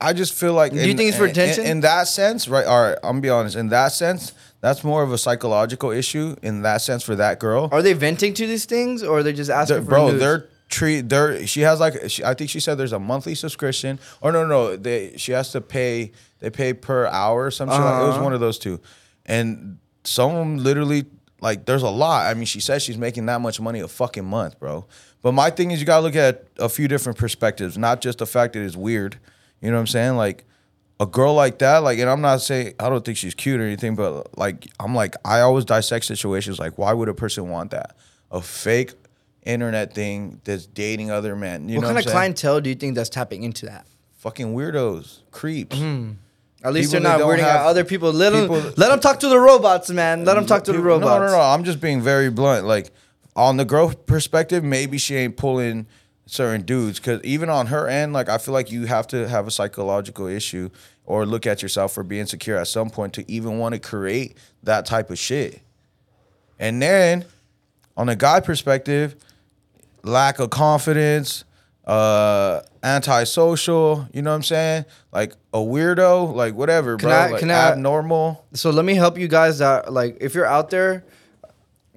Speaker 2: I just feel like.
Speaker 1: Do you think it's for
Speaker 2: in-
Speaker 1: attention?
Speaker 2: In, in that sense, right? All right, I'm gonna be honest. In that sense, that's more of a psychological issue. In that sense, for that girl,
Speaker 1: Are they venting to these things, or are they just asking
Speaker 2: They're- bro,
Speaker 1: news?
Speaker 2: they're treat. They're she has like she, I think she said there's a monthly subscription. Or no, no, they she has to pay. They pay per hour or some shit. Like, it was
Speaker 1: Uh-huh.
Speaker 2: one of those two, and some of them literally like there's a lot. I mean, she says she's making that much money a fucking month, bro. But my thing is, you gotta look at a few different perspectives, not just the fact that it's weird. You know what I'm saying? Like a girl like that, like, and I'm not saying I don't think she's cute or anything, but like I'm like I always dissect situations. Like, why would a person want that? A fake internet thing that's dating other men. You
Speaker 1: what
Speaker 2: know
Speaker 1: kind
Speaker 2: what
Speaker 1: of
Speaker 2: saying?
Speaker 1: clientele do you think that's tapping into that?
Speaker 2: Fucking weirdos, creeps. Hmm.
Speaker 1: At least
Speaker 2: People
Speaker 1: they're not weirding out other people. Let them, let them talk to the robots, man. Let them talk to the robots.
Speaker 2: No, no, no. I'm just being very blunt. Like on the growth perspective, maybe she ain't pulling certain dudes because even on her end, like I feel like you have to have a psychological issue or look at yourself for being secure at some point to even want to create that type of shit. And then on a guy perspective, lack of confidence, uh antisocial, you know what I'm saying? Like a weirdo, like whatever,
Speaker 1: Can
Speaker 2: bro.
Speaker 1: I-
Speaker 2: like
Speaker 1: can I-
Speaker 2: abnormal.
Speaker 1: So let me help you guys that like if you're out there,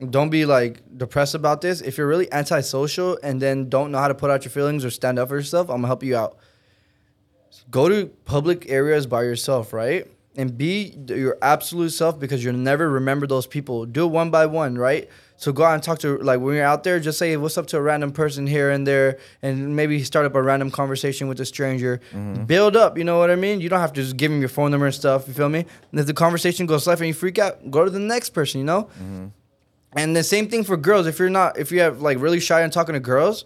Speaker 1: don't be like depressed about this. If you're really antisocial and then don't know how to put out your feelings or stand up for yourself, I'm gonna help you out. Go to public areas by yourself, right? And be your absolute self because you'll never remember those people. Do it one by one, right? So go out and talk to like when you're out there, just say what's up to a random person here and there, and maybe start up a random conversation with a stranger. Mm-hmm. Build up, you know what I mean? You don't have to just give them your phone number and stuff. You feel me? And if the conversation goes left and you freak out, go to the next person. You know. Mm-hmm. And the same thing for girls. If you're not, if you have like really shy and talking to girls,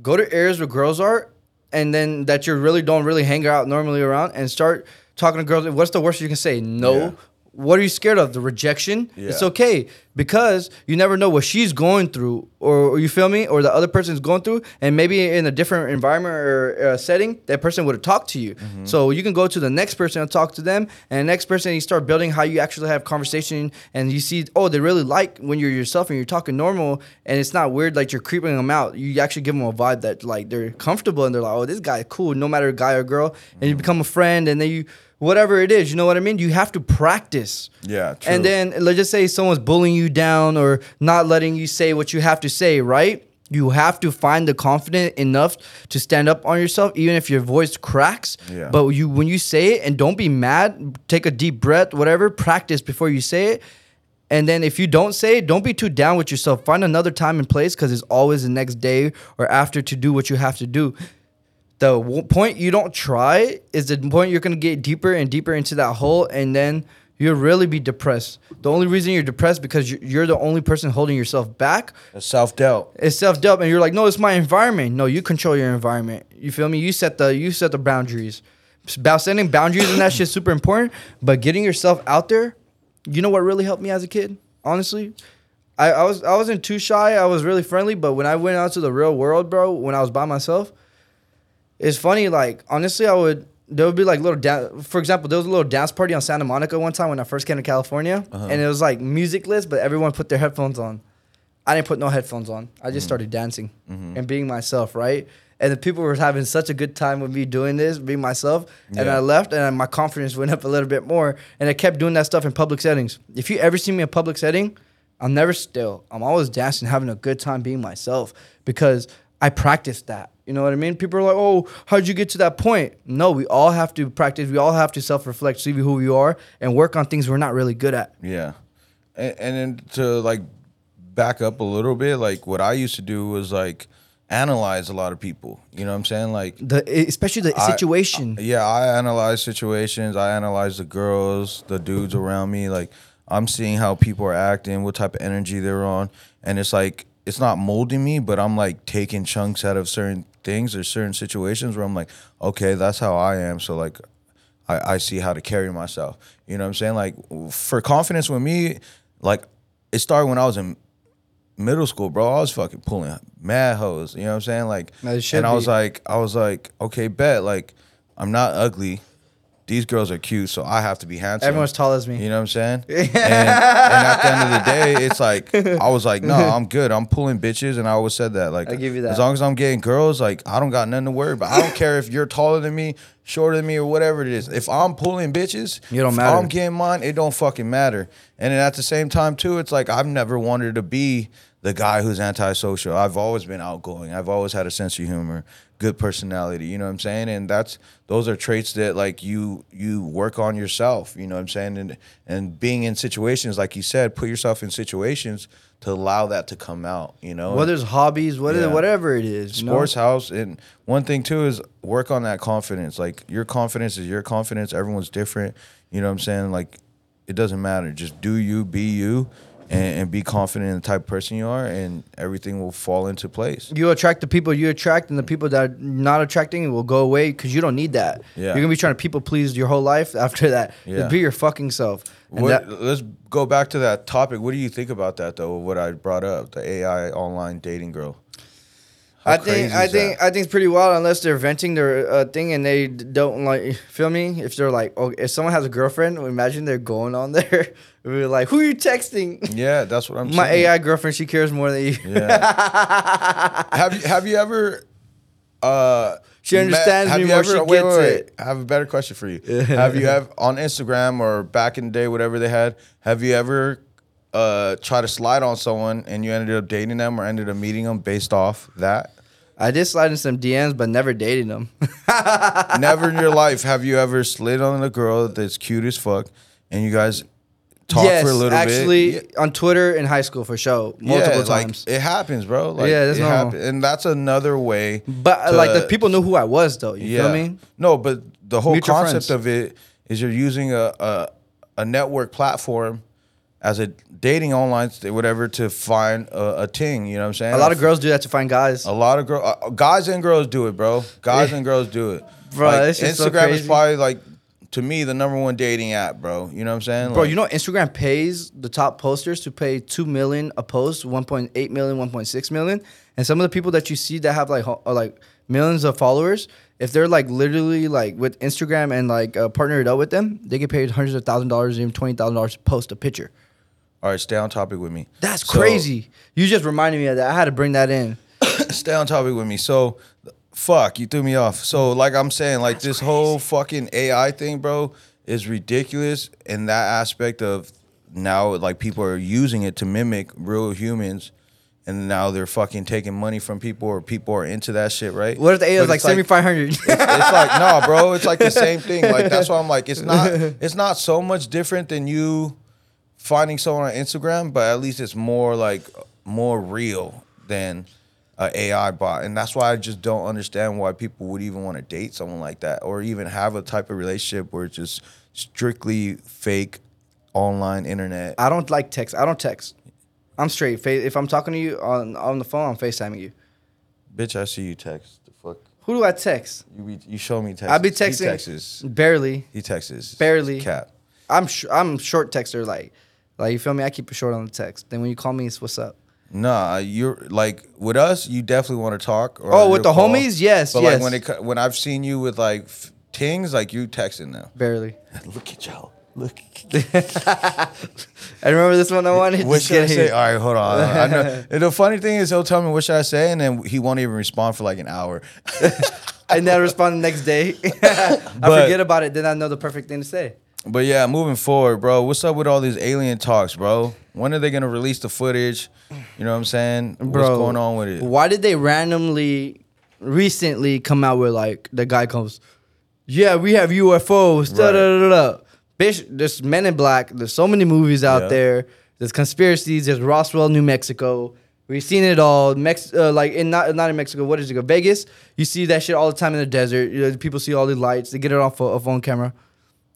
Speaker 1: go to areas where girls are, and then that you really don't really hang out normally around, and start talking to girls. What's the worst you can say? No.
Speaker 2: Yeah.
Speaker 1: What are you scared of? The rejection? It's okay because you never know what she's going through, or, or you feel me, or the other person's going through, and maybe in a different environment or uh, setting, that person would have talked to you.
Speaker 2: Mm-hmm.
Speaker 1: So you can go to the next person and talk to them, and the next person you start building how you actually have conversation, and you see, oh, they really like when you're yourself and you're talking normal, and it's not weird like you're creeping them out. You actually give them a vibe that like they're comfortable and they're like, oh, this guy is cool, no matter guy or girl, and
Speaker 2: Mm-hmm.
Speaker 1: you become a friend, and then you. Whatever it is, you know what I mean? You have to practice.
Speaker 2: Yeah, true.
Speaker 1: And then let's just say someone's bullying you down or not letting you say what you have to say, right? You have to find the confident enough to stand up on yourself, even if your voice cracks.
Speaker 2: Yeah.
Speaker 1: But you, when you say it, and don't be mad. Take a deep breath, whatever. Practice before you say it. And then if you don't say it, don't be too down with yourself. Find another time and place because it's always the next day or after to do what you have to do. The point you don't try is the point you're gonna get deeper and deeper into that hole, and then you'll really be depressed. The only reason you're depressed because you're, you're the only person holding yourself back.
Speaker 2: It's Self doubt.
Speaker 1: It's self doubt, and you're like, no, it's my environment. No, you control your environment. You feel me? You set the you set the boundaries. About setting boundaries and that shit's super important. But getting yourself out there, you know what really helped me as a kid? Honestly, I, I was I wasn't too shy. I was really friendly. But when I went out to the real world, bro, when I was by myself, it's funny. Like honestly, I would there would be like little dance. For example, there was a little dance party on Santa Monica one time when I first came to California, uh-huh. and it was like musicless, but everyone put their headphones on. I didn't put no headphones on. I just mm-hmm. started dancing mm-hmm. and being myself, right? And the people were having such a good time with me doing this, being myself. And I left, and my confidence went up a little bit more. And I kept doing that stuff in public settings. If you ever see me in a public setting, I'm never still. I'm always dancing, having a good time being myself because I practiced that. You know what I mean? People are like, "Oh, how'd you get to that point?" No, we all have to practice. We all have to self-reflect, see who we are, and work on things we're not really good at.
Speaker 2: Yeah. And, and then to like back up a little bit, like what I used to do was like analyze a lot of people. You know what I'm saying? Like
Speaker 1: The especially the
Speaker 2: I-
Speaker 1: situation.
Speaker 2: yeah, I analyze situations. I analyze the girls, the dudes around me. Like I'm seeing how people are acting, what type of energy they're on, and it's like it's not molding me, but I'm like taking chunks out of certain things or certain situations where I'm like, okay, that's how I am. So like, I, I see how to carry myself. You know what I'm saying? Like for confidence with me, like it started when I was in middle school, bro. I was fucking pulling mad hoes. You know what I'm saying? Like,
Speaker 1: As it should
Speaker 2: and I was
Speaker 1: be.
Speaker 2: like, I was like, okay, bet. Like, I'm not ugly. These girls are cute, so I have to be handsome.
Speaker 1: Everyone's tall as me.
Speaker 2: You know what I'm saying? and, and at the end of the day, it's like I was like, no, I'm good. I'm pulling bitches, and I always said that. Like,
Speaker 1: I give you that.
Speaker 2: As long as I'm getting girls, like I don't got nothing to worry about. I don't care if you're taller than me, shorter than me, or whatever it is. If I'm pulling bitches,
Speaker 1: You don't
Speaker 2: if
Speaker 1: matter.
Speaker 2: I'm getting mine, it don't fucking matter. And then at the same time too, it's like I've never wanted to be the guy who's antisocial. I've always been outgoing. I've always had a sense of humor, good personality. You know what I'm saying? And that's those are traits that like you you work on yourself. You know what I'm saying? And and being in situations like you said, put yourself in situations to allow that to come out. You know,
Speaker 1: Whether it's hobbies, whether
Speaker 2: Yeah.
Speaker 1: whatever it is, you know?
Speaker 2: sports house and one thing too is work on that confidence like your confidence is your confidence everyone's different you know what i'm saying like it doesn't matter just do you be you and, and be confident in the type of person you are and everything will fall into place
Speaker 1: You attract the people you attract, and the people that are not attracting will go away because you don't need that.
Speaker 2: Yeah.
Speaker 1: You're gonna be trying to people please your whole life after that.
Speaker 2: Yeah.
Speaker 1: Just be your fucking self.
Speaker 2: What,
Speaker 1: that-
Speaker 2: let's go back to that topic what do you think about that though what i brought up the ai online dating girl How
Speaker 1: I think I think
Speaker 2: that?
Speaker 1: I think it's pretty wild unless they're venting their uh, thing and they don't like feel me. If they're like, oh, if someone has a girlfriend, imagine they're going on there. We're like, who are you texting?
Speaker 2: yeah that's what i'm
Speaker 1: My
Speaker 2: saying
Speaker 1: AI girlfriend, she cares more than you.
Speaker 2: Yeah. have you have you ever uh
Speaker 1: She understands
Speaker 2: have
Speaker 1: me more,
Speaker 2: ever,
Speaker 1: she
Speaker 2: wait,
Speaker 1: gets
Speaker 2: wait, wait.
Speaker 1: it.
Speaker 2: I have a better question for you. have you ever on Instagram or back in the day, whatever they had, have you ever uh tried to slide on someone and you ended up dating them or ended up meeting them based off that?
Speaker 1: I did slide in some DMs, but never dated them.
Speaker 2: Never in your life have you ever slid on a girl that's cute as fuck and you guys talk
Speaker 1: yes,
Speaker 2: for a little
Speaker 1: actually,
Speaker 2: bit.
Speaker 1: on Twitter in high school for sure, multiple
Speaker 2: yeah,
Speaker 1: times.
Speaker 2: Like, it happens, bro. Like,
Speaker 1: Yeah, that's
Speaker 2: it
Speaker 1: normal.
Speaker 2: happen- And that's another way.
Speaker 1: but uh, like the people knew who I was, though. You feel me?
Speaker 2: No, but the whole
Speaker 1: Mutual
Speaker 2: concept
Speaker 1: friends.
Speaker 2: of it is you're using a, a a network platform as a dating online whatever to find a, a ting. You know what I'm saying?
Speaker 1: A lot of girls do that to find guys.
Speaker 2: A lot of girls, uh, guys and girls do it, bro. Guys and girls do it,
Speaker 1: Bro,
Speaker 2: Like,
Speaker 1: is so
Speaker 2: Instagram is probably like to me the number one dating app, bro. You know what I'm saying?
Speaker 1: Bro,
Speaker 2: Like,
Speaker 1: you know Instagram pays the top posters to pay two million a post, 1.8 million, 1.6 million, and some of the people that you see that have like uh, like millions of followers, if they're like literally like with Instagram and like uh, partnered up with them, they get paid hundreds of thousand dollars, even twenty thousand dollars to post a picture.
Speaker 2: All right, stay on topic with me.
Speaker 1: That's
Speaker 2: So-
Speaker 1: crazy. You just reminded me of that. I had to bring that in.
Speaker 2: stay on topic with me. So, fuck, you threw me off. So, like I'm saying, like this whole fucking AI thing, bro, is ridiculous in that aspect of now, like people are using it to mimic real humans. And now they're fucking taking money from people, or people are into that shit, right?
Speaker 1: What if the AI
Speaker 2: is
Speaker 1: like
Speaker 2: it's
Speaker 1: seventy five hundred?
Speaker 2: it's like no, bro. It's like the same thing. Like that's why I'm like, it's not. It's not so much different than you finding someone on Instagram, but at least it's more like more real than a AI bot, and that's why I just don't understand why people would even want to date someone like that, or even have a type of relationship where it's just strictly fake online internet.
Speaker 1: I don't like text. I don't text. I'm straight. If I'm talking to you on on the phone, I'm FaceTiming you.
Speaker 2: Bitch, I see you text. The fuck.
Speaker 1: Who do I text?
Speaker 2: You be, you show me text.
Speaker 1: I be texting.
Speaker 2: He texts.
Speaker 1: barely.
Speaker 2: He texts.
Speaker 1: Barely.
Speaker 2: Cat.
Speaker 1: I'm sh- I'm short texter. Like, like you feel me? I keep it short on the text. Then when you call me, it's what's up.
Speaker 2: Nah, you're like with us. You definitely want to talk. Or
Speaker 1: Oh, with
Speaker 2: you'll
Speaker 1: the homies? Yes,
Speaker 2: But
Speaker 1: yes.
Speaker 2: like when it when I've seen you with like f- tings, like you texting now.
Speaker 1: Barely.
Speaker 2: Look at y'all. Look.
Speaker 1: I remember this one I wanted.
Speaker 2: What
Speaker 1: Just
Speaker 2: should I say? All right, hold on. I know. And the funny thing is, he'll tell me what should I say, and then he won't even respond for like an hour.
Speaker 1: I never respond the next day. I
Speaker 2: But-
Speaker 1: forget about it. Then I know the perfect thing to say.
Speaker 2: But yeah, moving forward, bro. What's up with all these alien talks, bro? When are they gonna release the footage? You know what I'm saying?
Speaker 1: Bro,
Speaker 2: What's going on with it?
Speaker 1: Why did they randomly, recently come out with like the guy comes, yeah, we have UFOs. Da, da, da, da. Bitch, there's Men in Black. There's so many movies out
Speaker 2: Yeah.
Speaker 1: there. There's conspiracies. There's Roswell, New Mexico. We've seen it all. Mex- uh, like in not not in Mexico. What is it? Vegas. You see that shit all the time in the desert. You know, people see all the lights. They get it off a, a phone camera.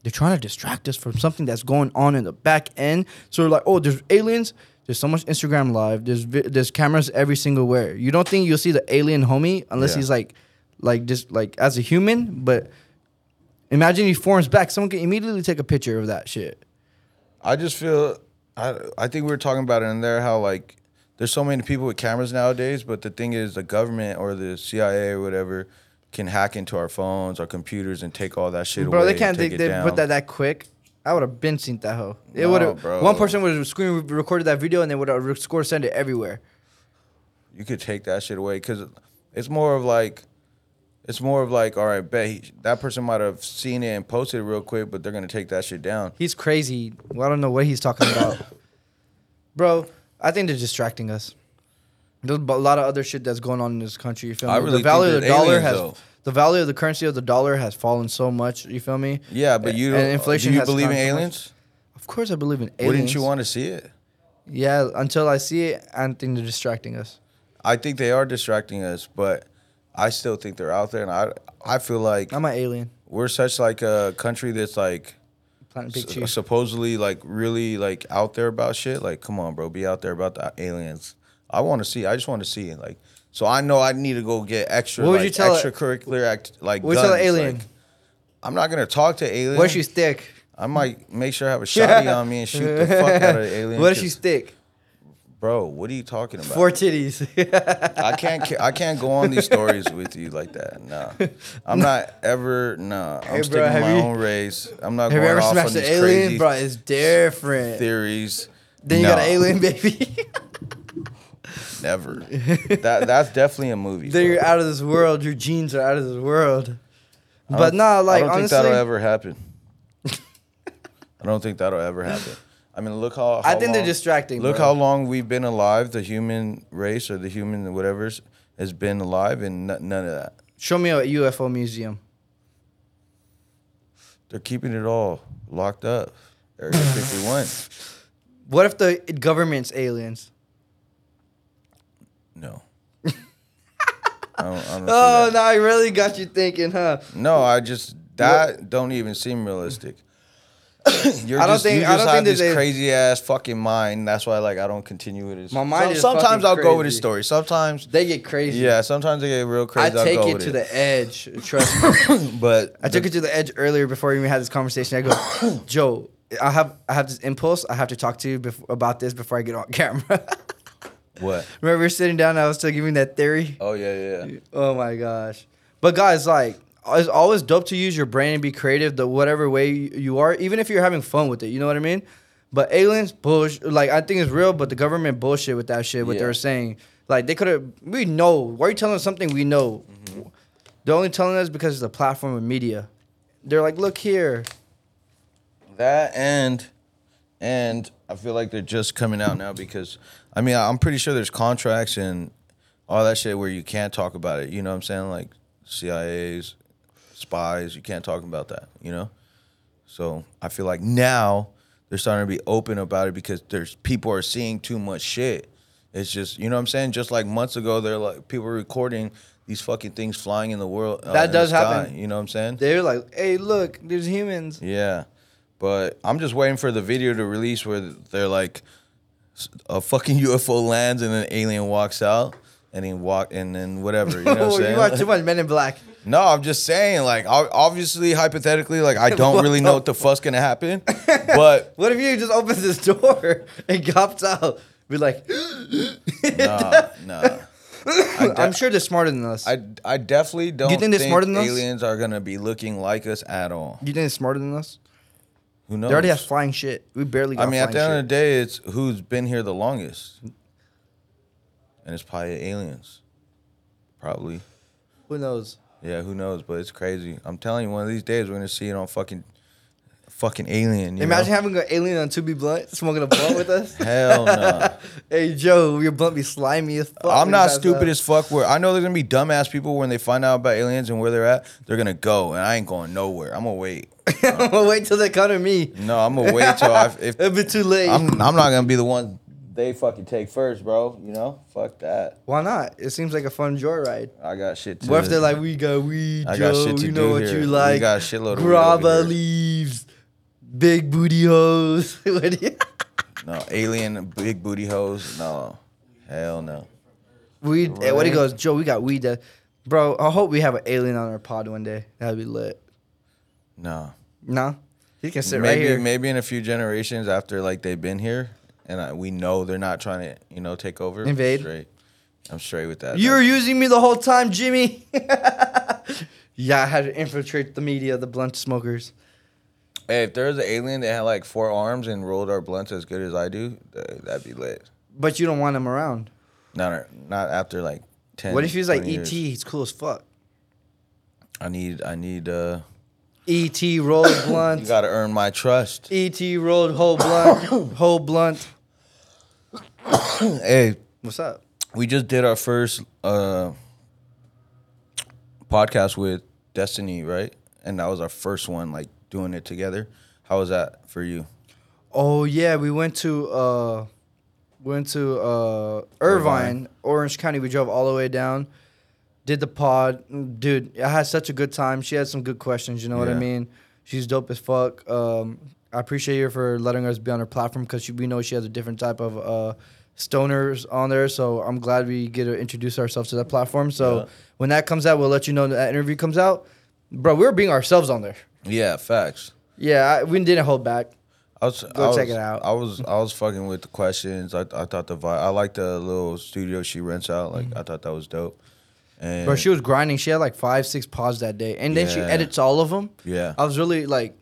Speaker 1: They're trying to distract us from something that's going on in the back end. So they're like, oh, there's aliens. There's so much Instagram live. There's vi- there's cameras every single where. You don't think you'll see the alien homie unless
Speaker 2: Yeah.
Speaker 1: he's like, like just like as a human. But imagine he forms back. Someone can immediately take a picture of that shit.
Speaker 2: I just feel I I think we were talking about it in there how like there's so many people with cameras nowadays, but the thing is the government or the CIA or whatever can hack into our phones, our computers, and take all that shit
Speaker 1: Bro,
Speaker 2: away.
Speaker 1: Bro, they can't. They, they put that that quick. I would have been seen that hoe. It
Speaker 2: No,
Speaker 1: would have. One person would have screen recorded that video and they would have score send it everywhere.
Speaker 2: You could take that shit away because it's more of like. It's more of like, all right, bet he, that person might have seen it and posted it real quick, but they're gonna take that shit down.
Speaker 1: He's crazy. Well, I don't know what he's talking about. Bro, I think they're distracting us. There's a lot of other shit that's going on in this country. You feel me?
Speaker 2: I really
Speaker 1: the value of the dollar
Speaker 2: aliens,
Speaker 1: has
Speaker 2: though.
Speaker 1: the value of the currency of the dollar has fallen so much. You feel me?
Speaker 2: Yeah, but you
Speaker 1: And inflation
Speaker 2: do you believe in
Speaker 1: gone so much.
Speaker 2: aliens?
Speaker 1: Of course, I believe in aliens.
Speaker 2: Wouldn't you want to see it?
Speaker 1: Yeah, until I see it, I think they're distracting us.
Speaker 2: I think they are distracting us, but I still think they're out there, and I I feel like
Speaker 1: I'm an alien.
Speaker 2: we're such like a country that's like s- supposedly like really like out there about shit. Like, come on, bro, be out there about the aliens. I want to see. I just want to see. Like, so I know I need to go get extra.
Speaker 1: What would
Speaker 2: like,
Speaker 1: you tell
Speaker 2: extracurricular act like?
Speaker 1: What would you tell an alien?
Speaker 2: like, I'm not gonna talk to alien.
Speaker 1: What if she's thick?
Speaker 2: I might make sure I have a shotty on me and shoot the fuck out of the alien.
Speaker 1: What if she's thick?
Speaker 2: bro? What are you talking about?
Speaker 1: Four titties.
Speaker 2: I can't. I can't go on these stories with you like that. No, I'm not ever. No, I'm
Speaker 1: Hey, bro,
Speaker 2: sticking to my
Speaker 1: you-
Speaker 2: own race. I'm not
Speaker 1: Have
Speaker 2: going
Speaker 1: you ever
Speaker 2: off
Speaker 1: smashed
Speaker 2: on
Speaker 1: an alien, bro? It's different.
Speaker 2: theories.
Speaker 1: Then you
Speaker 2: No,
Speaker 1: got an alien baby.
Speaker 2: Never. that that's definitely a movie.
Speaker 1: then you're out of this world. Your genes are out of this world. But nah, like
Speaker 2: I don't
Speaker 1: honestly,
Speaker 2: think that'll ever happen. I don't think that'll ever happen. I mean, look how.
Speaker 1: I
Speaker 2: how
Speaker 1: think they're distracting.
Speaker 2: Look
Speaker 1: bro.
Speaker 2: how long we've been alive. The human race or the human whatever's has been alive, and n- none of that.
Speaker 1: Show me a UFO museum.
Speaker 2: They're keeping it all locked up. Area 51.
Speaker 1: What if the government's aliens?
Speaker 2: No. I don't, I don't
Speaker 1: Oh, no, I really got you thinking, huh?
Speaker 2: No, I just that don't even seem realistic. You're
Speaker 1: I don't
Speaker 2: just,
Speaker 1: think-
Speaker 2: you
Speaker 1: I don't
Speaker 2: have
Speaker 1: think
Speaker 2: this
Speaker 1: they-
Speaker 2: crazy ass fucking mind. That's why like I don't continue with it.
Speaker 1: My mind is
Speaker 2: sometimes I'll go with
Speaker 1: crazy.
Speaker 2: story. Sometimes
Speaker 1: They get crazy.
Speaker 2: yeah, sometimes I get real crazy. I'll
Speaker 1: take
Speaker 2: go
Speaker 1: it to
Speaker 2: it.
Speaker 1: the edge. Trust me.
Speaker 2: but
Speaker 1: I took it to the edge earlier before we even had this conversation. I go, Joe, I have I have this impulse. I have to talk to you bef- about this before I get on camera.
Speaker 2: what?
Speaker 1: Remember we were sitting down. and I was still giving that theory.
Speaker 2: Oh yeah, yeah. yeah.
Speaker 1: Oh my gosh! But guys, like, it's always dope to use your brain and be creative. The whatever way you you are, even if you're having fun with it. You know what I mean? But aliens, bullshit. Like I think it's real, but the government bullshit with that shit. What
Speaker 2: Yeah.
Speaker 1: they're saying, like they could have. We know. Why are you telling us something we know?
Speaker 2: Mm-hmm.
Speaker 1: They're only telling us because it's a platform of media. They're like, look here.
Speaker 2: That and and I feel like they're just coming out now because I mean I'm pretty sure there's contracts and all that shit where you can't talk about it. You know what I'm saying? Like CIA's spies, you can't talk about that. You know. So I feel like now they're starting to be open about it because there's people are seeing too much shit. It's just you know what I'm saying. Just like months ago, they're like people were recording these fucking things flying in the world. uh,
Speaker 1: That does happen.
Speaker 2: You know what I'm saying?
Speaker 1: They're like, hey, look, there's humans.
Speaker 2: Yeah, but I'm just waiting for the video to release where they're like a fucking UFO lands and an alien walks out and then walk and then whatever. You know what I'm saying?
Speaker 1: you watch too much Men in Black.
Speaker 2: no, I'm just saying like obviously hypothetically like I don't really know what the fuck's gonna happen, but
Speaker 1: What if you just opens this door and hops out? Be like,
Speaker 2: nah, nah. I de-
Speaker 1: I'm sure they're smarter than us.
Speaker 2: I, I definitely don't You
Speaker 1: think they're smarter than us?
Speaker 2: aliens are gonna be looking like us at all.
Speaker 1: you think they're smarter than us?
Speaker 2: Who knows?
Speaker 1: They already have flying shit. We barely
Speaker 2: I mean, at the end
Speaker 1: shit.
Speaker 2: of the day, it's who's been here the longest, and it's probably aliens. Probably,
Speaker 1: Who knows?
Speaker 2: yeah. Who knows? But it's crazy. I'm telling you, one of these days we're gonna see it on fucking, fucking alien. You
Speaker 1: Imagine
Speaker 2: know?
Speaker 1: having an alien on 2B Blunt smoking a blunt with us.
Speaker 2: Hell no.
Speaker 1: hey, Joe, your blunt be slimy as fuck.
Speaker 2: I'm not stupid as fuck. Where I know there's gonna be dumbass people when they find out about aliens and where they're at, they're gonna go, and I ain't going nowhere. I'm gonna wait.
Speaker 1: I'm gonna wait till they come to me.
Speaker 2: No, I'm gonna wait till I if
Speaker 1: It'll be too late.
Speaker 2: I'm I'm not gonna be the one they fucking take first, bro. You know, fuck that.
Speaker 1: Why not? It seems like a fun joyride.
Speaker 2: I got shit. To
Speaker 1: What if they're like, we got weed,
Speaker 2: I got
Speaker 1: Joe.
Speaker 2: shit to
Speaker 1: you know what
Speaker 2: here.
Speaker 1: you
Speaker 2: We got shitload of weed grabba
Speaker 1: leaves, big booty hoes. What do you-
Speaker 2: No, alien big booty hoes. No, hell no.
Speaker 1: weed. Eh, hey, what he goes, Joe. We got weed. That, bro. I hope we have an alien on our pod one day. That'd be lit.
Speaker 2: No.
Speaker 1: No, he can sit
Speaker 2: maybe
Speaker 1: right here.
Speaker 2: maybe in a few generations after like they've been here, and I, we know they're not trying to you know take over.
Speaker 1: Invade.
Speaker 2: Straight. I'm straight with that.
Speaker 1: You were using me the whole time, Jimmy. yeah, I had to infiltrate the media, the blunt smokers.
Speaker 2: Hey, if there's an alien that had like four arms and rolled our blunts as good as I do, th- that'd be lit.
Speaker 1: But you don't want him around.
Speaker 2: Not not after like ten.
Speaker 1: what if he's like
Speaker 2: 20
Speaker 1: ET?
Speaker 2: years.
Speaker 1: He's cool as fuck.
Speaker 2: I need I need uh.
Speaker 1: ET rolled blunt.
Speaker 2: You
Speaker 1: blunt.
Speaker 2: gotta earn my trust.
Speaker 1: ET rolled whole blunt. whole blunt.
Speaker 2: hey,
Speaker 1: What's up?
Speaker 2: we just did our first uh, podcast with Destiny, right? And that was our first one, like doing it together. How was that for you?
Speaker 1: Oh yeah, we went to uh went to uh Irvine,
Speaker 2: Irvine.
Speaker 1: Orange County. We drove all the way down. Did the pod. Dude, I had such a good time. She had some good questions, you know what I mean? She's dope as fuck. Um I appreciate her for letting us be on her platform because we know she has a different type of uh stoners on there. So I'm glad we get to introduce ourselves to that platform. So
Speaker 2: Yeah.
Speaker 1: when that comes out, we'll let you know that, that interview comes out. Bro, we were being ourselves on there.
Speaker 2: Yeah, facts.
Speaker 1: Yeah, I, we didn't hold back.
Speaker 2: I was,
Speaker 1: Go
Speaker 2: I
Speaker 1: check
Speaker 2: was-
Speaker 1: it out.
Speaker 2: I was I was fucking with the questions. I I thought the vibe. I like the little studio she rents out. Like I thought that was dope. And
Speaker 1: Bro, she was grinding. She had like five, six pods that day, and then she
Speaker 2: Yeah.
Speaker 1: edits all of them.
Speaker 2: yeah.
Speaker 1: I was really like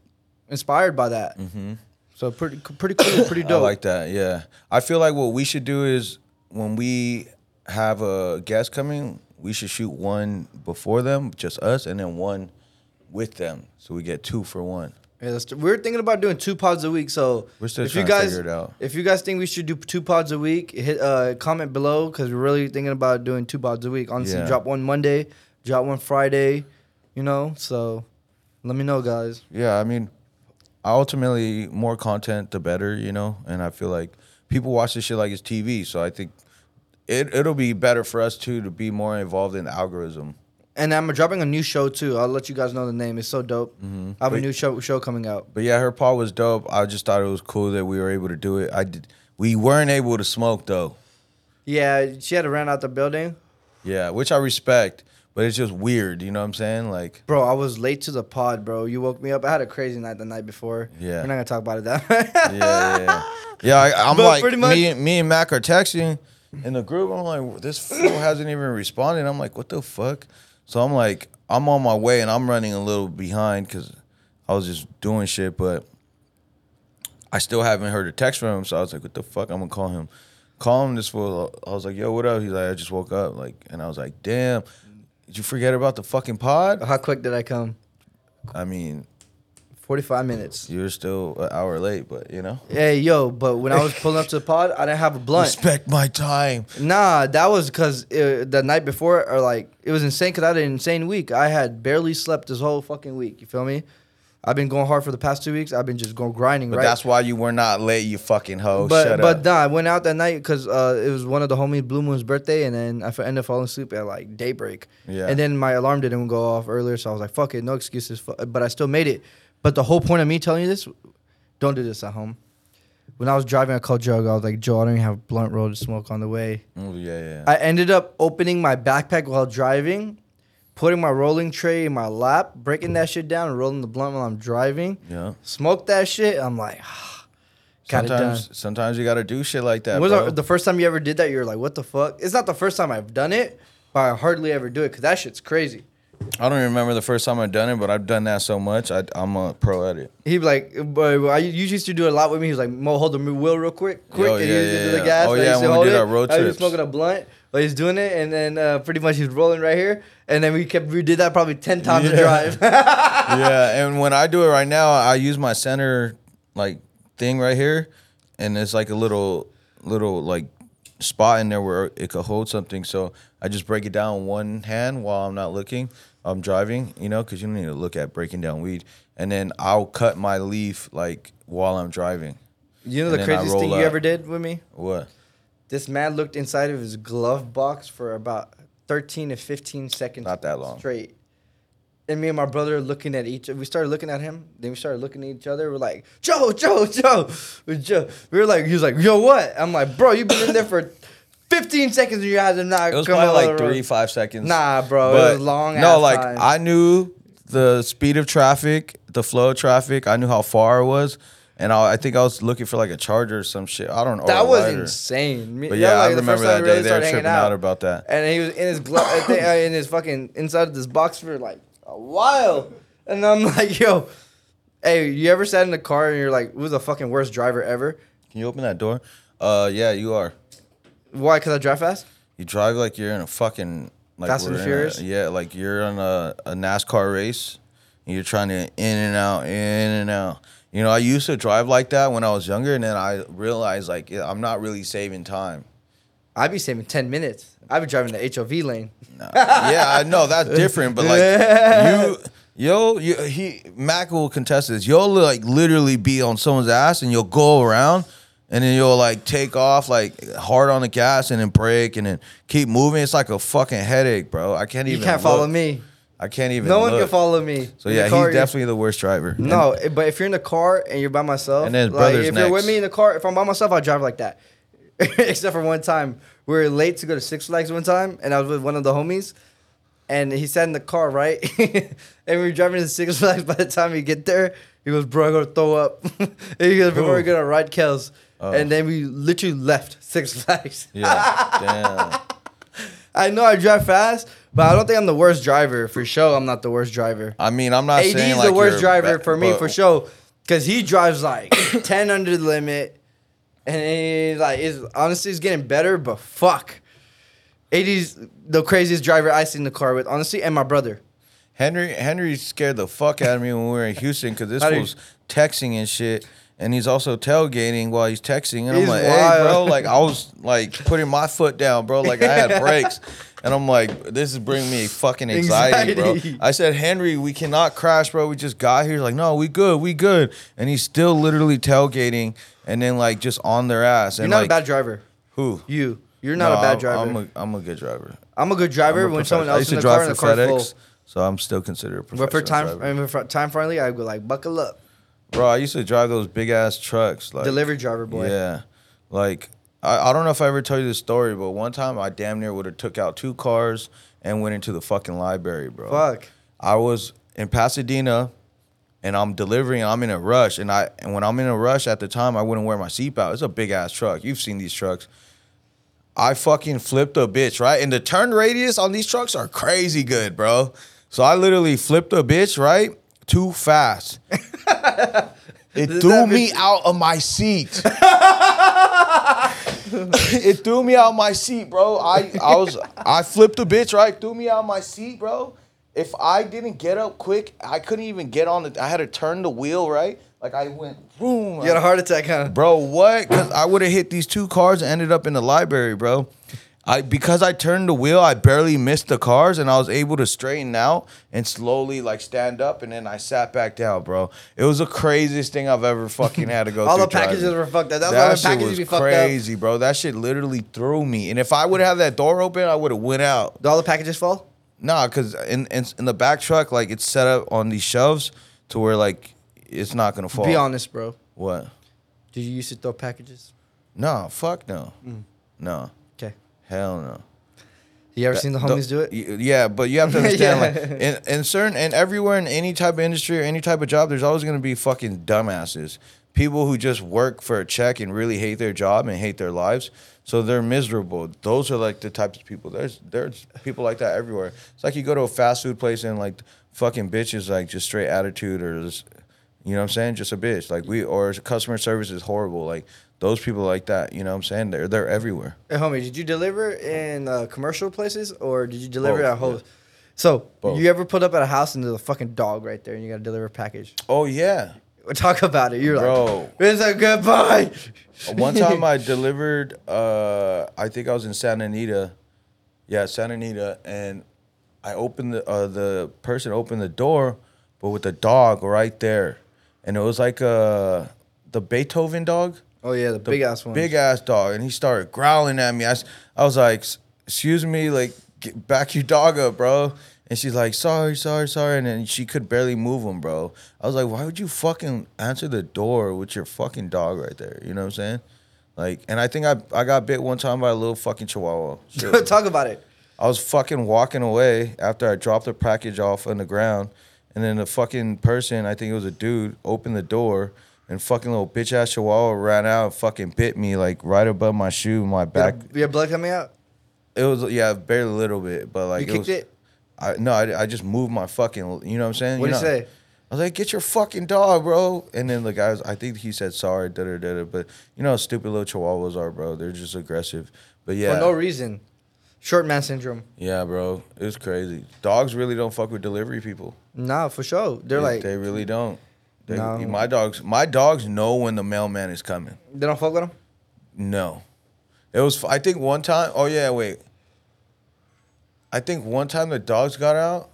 Speaker 1: inspired by that.
Speaker 2: Mm-hmm.
Speaker 1: So pretty, pretty cool, pretty dope.
Speaker 2: I
Speaker 1: dope.
Speaker 2: like that. Yeah. I feel like what we should do is when we have a guest coming, we should shoot one before them, just us, and then one with them, so we get two for one.
Speaker 1: Yeah, let's we're thinking about doing two pods a week. So
Speaker 2: We're still
Speaker 1: if you guys,
Speaker 2: to figure it out.
Speaker 1: if you guys think we should do two pods a week, hit uh, comment below because we're really thinking about doing two pods a week. Honestly,
Speaker 2: Yeah.
Speaker 1: drop one Monday, drop one Friday. You know, so let me know, guys.
Speaker 2: Yeah, I mean, ultimately, more content the better, you know. And I feel like people watch this shit like it's TV, so I think it it'll be better for us too to be more involved in the algorithm.
Speaker 1: And I'm dropping a new show too. I'll let you guys know the name. It's so dope. I have a
Speaker 2: Mm-hmm.
Speaker 1: New show show coming out.
Speaker 2: But yeah, her part was dope. I just thought it was cool that we were able to do it. I did. We weren't able to smoke though.
Speaker 1: Yeah, she had to run out the building.
Speaker 2: Yeah, which I respect, but it's just weird. You know what I'm saying? Like,
Speaker 1: Bro, I was late to the pod, bro. You woke me up. I had a crazy night the night before.
Speaker 2: Yeah.
Speaker 1: We're not gonna talk about it that.
Speaker 2: yeah, yeah, yeah. yeah I, I'm
Speaker 1: But
Speaker 2: like,
Speaker 1: pretty much-
Speaker 2: me, me and Mac are texting in the group. I'm like, this fool hasn't even responded. I'm like, what the fuck? So I'm like, I'm on my way and I'm running a little behind because I was just doing shit, but I still haven't heard a text from him. So I was like, what the fuck? I'm gonna call him. Call him this fool. I was like, yo, what up? He's like, I just woke up. Like, and I was like, damn, did you forget about the fucking pod?
Speaker 1: How quick did I come?
Speaker 2: I mean,
Speaker 1: 45 minutes.
Speaker 2: you're still an hour late, but you know,
Speaker 1: Hey, yo, but when I was pulling up to the pod, I didn't have a blunt.
Speaker 2: respect my time.
Speaker 1: Nah, that was because the night before, or like, it was insane because I had an insane week. I had barely slept this whole fucking week. You feel me? I've been going hard for the past two weeks. I've been just going grinding,
Speaker 2: But
Speaker 1: right?
Speaker 2: that's why you were not late, you fucking hoe.
Speaker 1: but
Speaker 2: Shut
Speaker 1: but
Speaker 2: up.
Speaker 1: nah, I went out that night because uh, it was one of the homies Blue Moon's birthday, and then I ended up falling asleep at like daybreak.
Speaker 2: Yeah.
Speaker 1: And then my alarm didn't go off earlier, so I was like, "Fuck it, no excuses." But I still made it. But the whole point of me telling you this, don't do this at home. When I was driving, I called Joe. I was like, "Joe, I don't even have a blunt roll to smoke on the way."
Speaker 2: Oh, yeah, yeah.
Speaker 1: I ended up opening my backpack while driving, putting my rolling tray in my lap, breaking that shit down, and rolling the blunt while I'm driving.
Speaker 2: yeah.
Speaker 1: Smoke that shit. I'm like, got it done.
Speaker 2: Sometimes, sometimes you got to do shit like that.
Speaker 1: Was
Speaker 2: bro.
Speaker 1: the first time you ever did that? You're like, what the fuck? It's not the first time I've done it, but I hardly ever do it because that shit's crazy.
Speaker 2: I don't even remember the first time I've done it, but I've done that so much. I, I'm a pro at it.
Speaker 1: He'd be like, but I you used to do a lot with me. He was like, Mo, hold the wheel real quick, quick. And
Speaker 2: yeah,
Speaker 1: he used to
Speaker 2: yeah,
Speaker 1: do the
Speaker 2: yeah.
Speaker 1: gas.
Speaker 2: Oh,
Speaker 1: I
Speaker 2: yeah, when we did our road
Speaker 1: I was smoking a blunt. But he's doing it, and then uh, pretty much he's rolling right here, and then we kept we did that probably ten times to
Speaker 2: Yeah.
Speaker 1: drive.
Speaker 2: yeah, and when I do it right now, I use my center like thing right here, and it's like a little little like spot in there where it could hold something. So I just break it down one hand while I'm not looking. I'm driving, you know, because you don't need to look at breaking down weed, and then I'll cut my leaf like while I'm driving.
Speaker 1: you know
Speaker 2: And
Speaker 1: the craziest thing you
Speaker 2: up.
Speaker 1: ever did with me?
Speaker 2: What?
Speaker 1: This man looked inside of his glove box for about thirteen to fifteen seconds.
Speaker 2: Not that long.
Speaker 1: straight. And me and my brother looking at each. We started looking at him. Then we started looking at each other. We're like, Joe, Joe, Joe, Joe. We were like, he was like, Yo, what? I'm like, Bro, you've been in there for 15 seconds and you had to not
Speaker 2: It was probably
Speaker 1: out
Speaker 2: like
Speaker 1: of the road."
Speaker 2: three, five seconds.
Speaker 1: Nah, bro, it was long.
Speaker 2: No, like
Speaker 1: time.
Speaker 2: I knew the speed of traffic, the flow of traffic. I knew how far it was, and I, I think I was looking for like a charger or some shit. I don't know.
Speaker 1: that was
Speaker 2: lighter.
Speaker 1: insane. Me-
Speaker 2: But yeah, I
Speaker 1: like, the
Speaker 2: remember that day.
Speaker 1: really
Speaker 2: They were
Speaker 1: started
Speaker 2: tripping
Speaker 1: hanging
Speaker 2: out about that.
Speaker 1: and he was in his glove, uh, in his fucking inside of this box for like a while. And I'm like, yo, hey, you ever sat in the car and you're like, who's the fucking worst driver ever?
Speaker 2: Can you open that door? Uh, yeah, you are.
Speaker 1: Why? Because I drive fast.
Speaker 2: You drive like you're in a fucking like
Speaker 1: Fast and
Speaker 2: we're in
Speaker 1: Furious?
Speaker 2: A, yeah, like you're on a, a NASCAR race. And you're trying to in and out, in and out. You know, I used to drive like that when I was younger, and then I realized like yeah, I'm not really saving time.
Speaker 1: I'd be saving ten minutes. I'd be driving the HOV lane.
Speaker 2: yeah, I know that's different, but like you, yo, you, he Mac will contest this. You'll like literally be on someone's ass, and you'll go around, and then you'll like take off like hard on the gas, and then brake, and then keep moving. It's like a fucking headache, bro. I can't even.
Speaker 1: You can't follow me.
Speaker 2: I can't even.
Speaker 1: No one can follow me.
Speaker 2: So
Speaker 1: In
Speaker 2: yeah,
Speaker 1: car,
Speaker 2: he's definitely the worst driver.
Speaker 1: No, eh, but if you're in the car and you're by myself,
Speaker 2: And then
Speaker 1: like,
Speaker 2: brother's
Speaker 1: if you're with me in the car, if I'm by myself, I drive like that. Except for one time, we were late to go to Six Flags one time, and I was with one of the homies, and he sat in the car, right? and we were driving to Six Flags. By the time we get there, he goes, "Bro, I gotta throw up." he goes, "Before
Speaker 2: Who?
Speaker 1: we gonna ride Kels,"
Speaker 2: Oh.
Speaker 1: and then we literally left Six Flags.
Speaker 2: Yeah, damn.
Speaker 1: I know I drive fast, but I don't think I'm the worst driver. For sure, I'm not the worst driver.
Speaker 2: I mean, I'm not
Speaker 1: AD's
Speaker 2: saying
Speaker 1: the
Speaker 2: like
Speaker 1: worst
Speaker 2: you're
Speaker 1: driver
Speaker 2: ba-
Speaker 1: for me
Speaker 2: but-
Speaker 1: for sure, because he drives like ten under the limit, and he, like is honestly it's getting better, but fuck, AD's the craziest driver I seen in the car with honestly, and my brother.
Speaker 2: Henry Henry scared the fuck out of me when we were in Houston because this
Speaker 1: How do you-
Speaker 2: was texting and shit, and he's also tailgating while he's texting, and
Speaker 1: He's
Speaker 2: I'm like,
Speaker 1: wild.
Speaker 2: hey, bro, like I was like putting my foot down, bro, like I had brakes, and I'm like, this is bringing me fucking anxiety,
Speaker 1: Anxiety.
Speaker 2: bro. I said, Henry, we cannot crash, bro. We just got here. He's like, no, we good, we good, and he's still literally tailgating, and then like just on their ass,
Speaker 1: You're
Speaker 2: and
Speaker 1: not
Speaker 2: like
Speaker 1: a bad driver.
Speaker 2: who?
Speaker 1: You, you're not
Speaker 2: No,
Speaker 1: a bad
Speaker 2: I'm-
Speaker 1: driver.
Speaker 2: I'm
Speaker 1: I'm
Speaker 2: a, I'm a good driver.
Speaker 1: I'm a, good driver
Speaker 2: I'm a
Speaker 1: when someone
Speaker 2: professional. I
Speaker 1: else
Speaker 2: used
Speaker 1: in
Speaker 2: to
Speaker 1: the car
Speaker 2: drive
Speaker 1: the
Speaker 2: for
Speaker 1: car
Speaker 2: FedEx,
Speaker 1: full.
Speaker 2: so I'm still considered a professional
Speaker 1: But for time,
Speaker 2: driver.
Speaker 1: I mean, for time friendly, I go like buckle up,
Speaker 2: Bro, I used to drive those big ass trucks. Like
Speaker 1: delivery driver boy.
Speaker 2: Yeah. Like I, I don't know if I ever told you this story, but one time I damn near would have took out two cars and went into the fucking library, bro.
Speaker 1: Fuck.
Speaker 2: I was in Pasadena and I'm delivering, I'm in a rush. And I and when I'm in a rush at the time, I wouldn't wear my seatbelt. It's a big ass truck. You've seen these trucks. I fucking flipped a bitch, right? And the turn radius on these trucks are crazy good, bro. So I literally flipped a bitch, right? Too fast. It
Speaker 1: Does
Speaker 2: threw me out of my seat. it threw me out of my seat, bro. I I was I flipped a bitch, right? Threw me out of my seat, bro. If I didn't get up quick, I couldn't even get on the. I had to turn the wheel, right? Like I went boom.
Speaker 1: You had a heart attack, huh?
Speaker 2: Bro, what? Because I would have hit these two cars and ended up in the library, bro. I because I turned the wheel, I barely missed the cars, and I was able to straighten out and slowly like stand up, and then I sat back down, bro. It was the craziest thing I've ever fucking had to go through.
Speaker 1: All the packages
Speaker 2: driving.
Speaker 1: were fucked up. That's why
Speaker 2: that
Speaker 1: the
Speaker 2: shit
Speaker 1: packages
Speaker 2: was
Speaker 1: be fucked up.
Speaker 2: crazy, bro. That shit literally threw me, and if I would have that door open, I would have went out.
Speaker 1: Do all the packages fall?
Speaker 2: Nah, because in, in in the back truck, like it's set up on these shelves to where like it's not gonna fall.
Speaker 1: Be honest, bro.
Speaker 2: What?
Speaker 1: Did you used to throw packages?
Speaker 2: No, fuck no,
Speaker 1: Mm.
Speaker 2: no,
Speaker 1: Okay.
Speaker 2: hell no.
Speaker 1: You ever seen the homies do it?
Speaker 2: Y- Yeah, but you have to understand, like, in, in certain and everywhere in any type of industry or any type of job, there's always gonna be fucking dumbasses. People who just work for a check and really hate their job and hate their lives, so they're miserable. Those are like the types of people. There's there's people like that everywhere. It's like you go to a fast food place and like fucking bitches like just straight attitude or just, you know what I'm saying, just a bitch. Like we or customer service is horrible. Like those people like that. You know what I'm saying? They're they're everywhere.
Speaker 1: Hey, homie, did you deliver in uh, commercial places or did you deliver
Speaker 2: Both,
Speaker 1: at home? So,
Speaker 2: Both.
Speaker 1: you ever put up at a house and there's a fucking dog right there and you got to deliver a package?
Speaker 2: Oh yeah.
Speaker 1: Talk about it. You're
Speaker 2: Bro.
Speaker 1: like, it's a goodbye.
Speaker 2: One time I delivered, uh, I think I was in Santa Anita. Yeah, Santa Anita. And I opened the, uh, the person opened the door, but with the dog right there. And it was like uh, the Beethoven dog.
Speaker 1: Oh, yeah, the,
Speaker 2: The
Speaker 1: big ass one.
Speaker 2: Big ass dog. And he started growling at me. I, I was like, excuse me, like, get, back your dog up, bro. And she's like, sorry, sorry, sorry. And then she could barely move him, bro. I was like, why would you fucking answer the door with your fucking dog right there? You know what I'm saying? Like, and I think I I got bit one time by a little fucking chihuahua. Shit.
Speaker 1: Talk about it.
Speaker 2: I was fucking walking away after I dropped the package off on the ground, and then the fucking person, I think it was a dude, opened the door, and fucking little bitch ass chihuahua ran out, and fucking bit me like right above my shoe, my back.
Speaker 1: you had blood coming out?
Speaker 2: It was yeah, barely a little bit, but like
Speaker 1: you
Speaker 2: it
Speaker 1: kicked
Speaker 2: was.
Speaker 1: it?
Speaker 2: I no, I, I just moved my fucking. You know what I'm saying?
Speaker 1: What'd
Speaker 2: you
Speaker 1: say?
Speaker 2: I was like, "Get your fucking dog, bro!" And then the guy was, I think he said sorry, da da da da. But you know how stupid little chihuahuas are, bro. They're just aggressive. But yeah,
Speaker 1: For no reason. Short man syndrome.
Speaker 2: yeah, bro, it was crazy. Dogs really don't fuck with delivery people.
Speaker 1: Nah, for sure. They're
Speaker 2: They-
Speaker 1: like,
Speaker 2: they really don't. They,
Speaker 1: No.
Speaker 2: My dogs, my dogs know when the mailman is coming.
Speaker 1: they don't fuck with them?
Speaker 2: No, It was. I think one time. Oh yeah, wait. I think one time the dogs got out,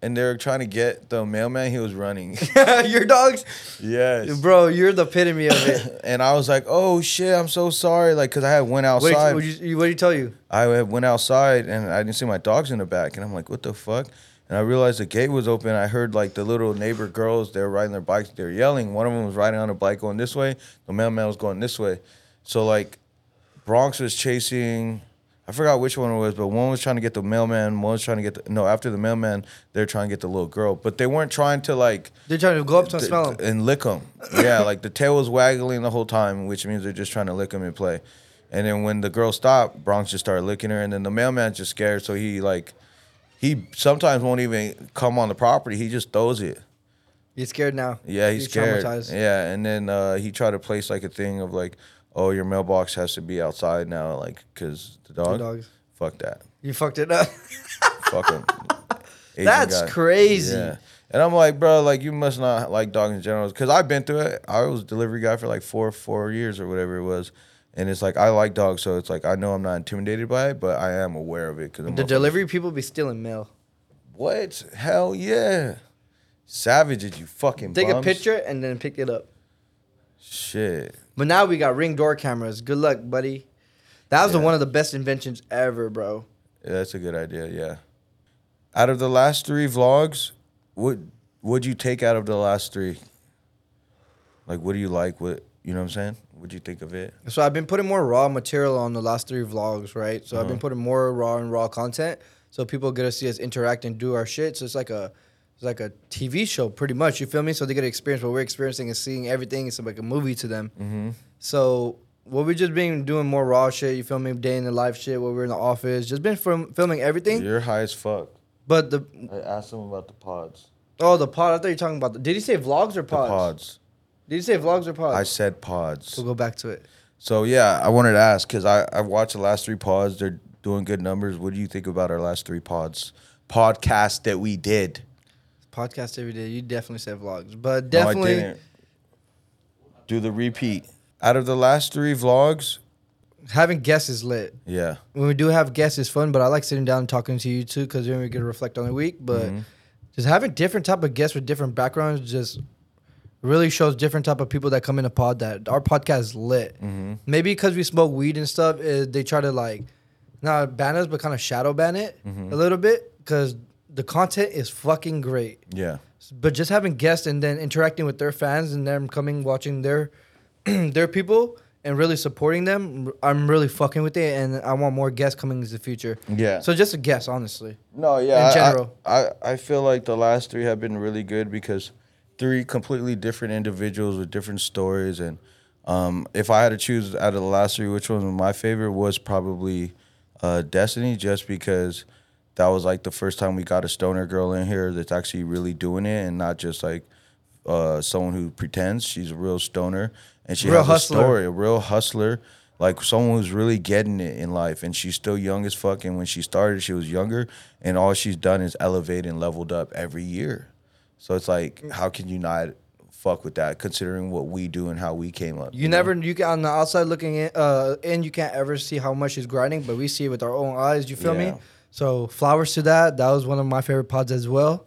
Speaker 2: and they were trying to get the mailman. He was running.
Speaker 1: Your dogs,
Speaker 2: yes,
Speaker 1: bro. You're the epitome of it.
Speaker 2: And I was like, "Oh shit, I'm so sorry." Like, cause I had went
Speaker 1: What
Speaker 2: outside.
Speaker 1: did you, what did you tell you?
Speaker 2: I had went outside and I didn't see my dogs in the back, and I'm like, "What the fuck?" And I realized the gate was open. I heard like the little neighbor girls. They were riding their bikes. They were yelling. One of them was riding on a bike going this way. The mailman was going this way. So like, Bronx was chasing. I forgot which one it was, but one was trying to get the mailman. One was trying to get the no. After the mailman, they're trying to get the little girl, but they weren't trying to like
Speaker 1: They're trying to go up to
Speaker 2: th-
Speaker 1: smell them.
Speaker 2: and lick him. Yeah, like the tail was waggling the whole time, which means they're just trying to lick him and play. And then when the girl stopped, Bronx just started licking her, and then the mailman's just scared, so he like he sometimes won't even come on the property. He just throws it.
Speaker 1: You're scared now.
Speaker 2: Yeah, he's
Speaker 1: You're
Speaker 2: scared.
Speaker 1: traumatized.
Speaker 2: Yeah, and then uh, he tried to place like a thing of like, oh, your mailbox has to be outside now, like because the dog.
Speaker 1: dogs.
Speaker 2: Fuck that.
Speaker 1: You fucked it up.
Speaker 2: Fuck him. Asian
Speaker 1: That's crazy.
Speaker 2: Yeah. And I'm like, bro, like you must not like dogs in general, because I've been through it. I was delivery guy for like four four years or whatever it was, and it's like I like dogs, so it's like I know I'm not intimidated by it, but I am aware of it because
Speaker 1: The delivery people be stealing mail.
Speaker 2: What? Hell yeah! Savages, you fucking.
Speaker 1: Take a picture and then pick it up.
Speaker 2: Shit.
Speaker 1: But now we got ring door cameras. Good luck, buddy. That was
Speaker 2: Yeah.
Speaker 1: one of the best inventions ever, bro.
Speaker 2: Yeah, that's a good idea. Yeah. Out of the last three vlogs, what would you take out of the last three? Like, what do you like? What you know what I'm saying? What'd you think of it?
Speaker 1: So I've been putting more raw material on the last three vlogs, right? So I've
Speaker 2: Uh-huh.
Speaker 1: been putting more raw and raw content, so people get to see us interact and do our shit. So it's like a it's like a TV show, pretty much. You feel me? So they get to experience what we're experiencing and seeing everything. It's like a movie to them.
Speaker 2: Mm-hmm.
Speaker 1: So what we just been doing more raw shit. You feel me? Day in the life shit. Where we're in the office, just been film, filming everything.
Speaker 2: You're high as fuck.
Speaker 1: But the
Speaker 2: I asked him about the pods.
Speaker 1: oh the pod. I thought you were talking about. The, did he say vlogs or
Speaker 2: The
Speaker 1: pods?
Speaker 2: pods.
Speaker 1: Did he say vlogs or pods?
Speaker 2: I said pods.
Speaker 1: we'll go back to it.
Speaker 2: So yeah, I wanted to ask because I I watched the last three pods. They're doing good numbers. What do you think about our last three pods? Podcast that we did.
Speaker 1: Podcast every day. You definitely said vlogs, but
Speaker 2: No,
Speaker 1: definitely.
Speaker 2: I didn't. Do the repeat. Out of the last three vlogs,
Speaker 1: having guests is lit.
Speaker 2: yeah.
Speaker 1: When we do have guests, it's fun. But I like sitting down and talking to you too, because then we get to reflect on the week. But
Speaker 2: Mm-hmm.
Speaker 1: just having different type of guests with different backgrounds just really shows different type of people that come in a pod. That our podcast is lit.
Speaker 2: Mm-hmm.
Speaker 1: Maybe because we smoke weed and stuff, eh, they try to like not ban us, but kind of shadow ban it
Speaker 2: Mm-hmm.
Speaker 1: a little bit because the content is fucking great.
Speaker 2: Yeah.
Speaker 1: But just having guests and then interacting with their fans and them coming watching their their people and really supporting them, I'm really fucking with it, and I want more guests coming in the future.
Speaker 2: Yeah.
Speaker 1: So just a guess, honestly.
Speaker 2: No, yeah.
Speaker 1: in general.
Speaker 2: I, I, I feel like the last three have been really good because three completely different individuals with different stories. And um, if I had to choose out of the last three, which one was my favorite was probably uh, Destiny, just because that was like the first time we got a stoner girl in here that's actually really doing it and not just like uh, someone who pretends. She's a real stoner and she
Speaker 1: Real
Speaker 2: has
Speaker 1: hustler.
Speaker 2: a story, a real hustler, like someone who's really getting it in life. And she's still young as fuck. And when she started, she was younger, and all she's done is elevate and leveled up every year. So it's like, how can you not fuck with that, considering what we do and how we came up?
Speaker 1: You never, you can on the outside looking in, uh, in, you can't ever see how much she's grinding, but we see it with our own eyes. You feel
Speaker 2: Yeah.
Speaker 1: me? So flowers to that. That was one of my favorite pods as well.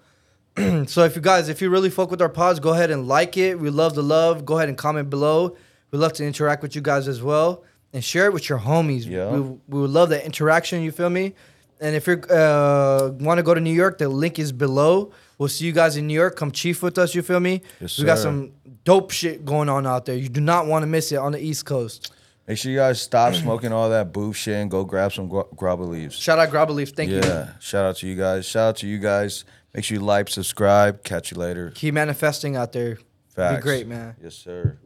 Speaker 1: so if you guys, if you really fuck with our pods, go ahead and like it. We love the love. Go ahead and comment below. We love to interact with you guys as well and share it with your homies.
Speaker 2: Yeah.
Speaker 1: We, we would love that interaction. You feel me? And if you uh, want to go to New York, the link is below. We'll see you guys in New York. Come chief with us. You feel me?
Speaker 2: Yes,
Speaker 1: we got some dope shit going on out there. You do not want to miss it on the East Coast.
Speaker 2: Make sure you guys stop smoking all that boof shit and go grab some gu- grabba leaves.
Speaker 1: Shout out Grabba Leaf. Thank you.
Speaker 2: yeah. Shout out to you guys. Shout out to you guys. Make sure you like, subscribe. Catch you later.
Speaker 1: Keep manifesting out there.
Speaker 2: Facts.
Speaker 1: Be great, man.
Speaker 2: Yes, sir.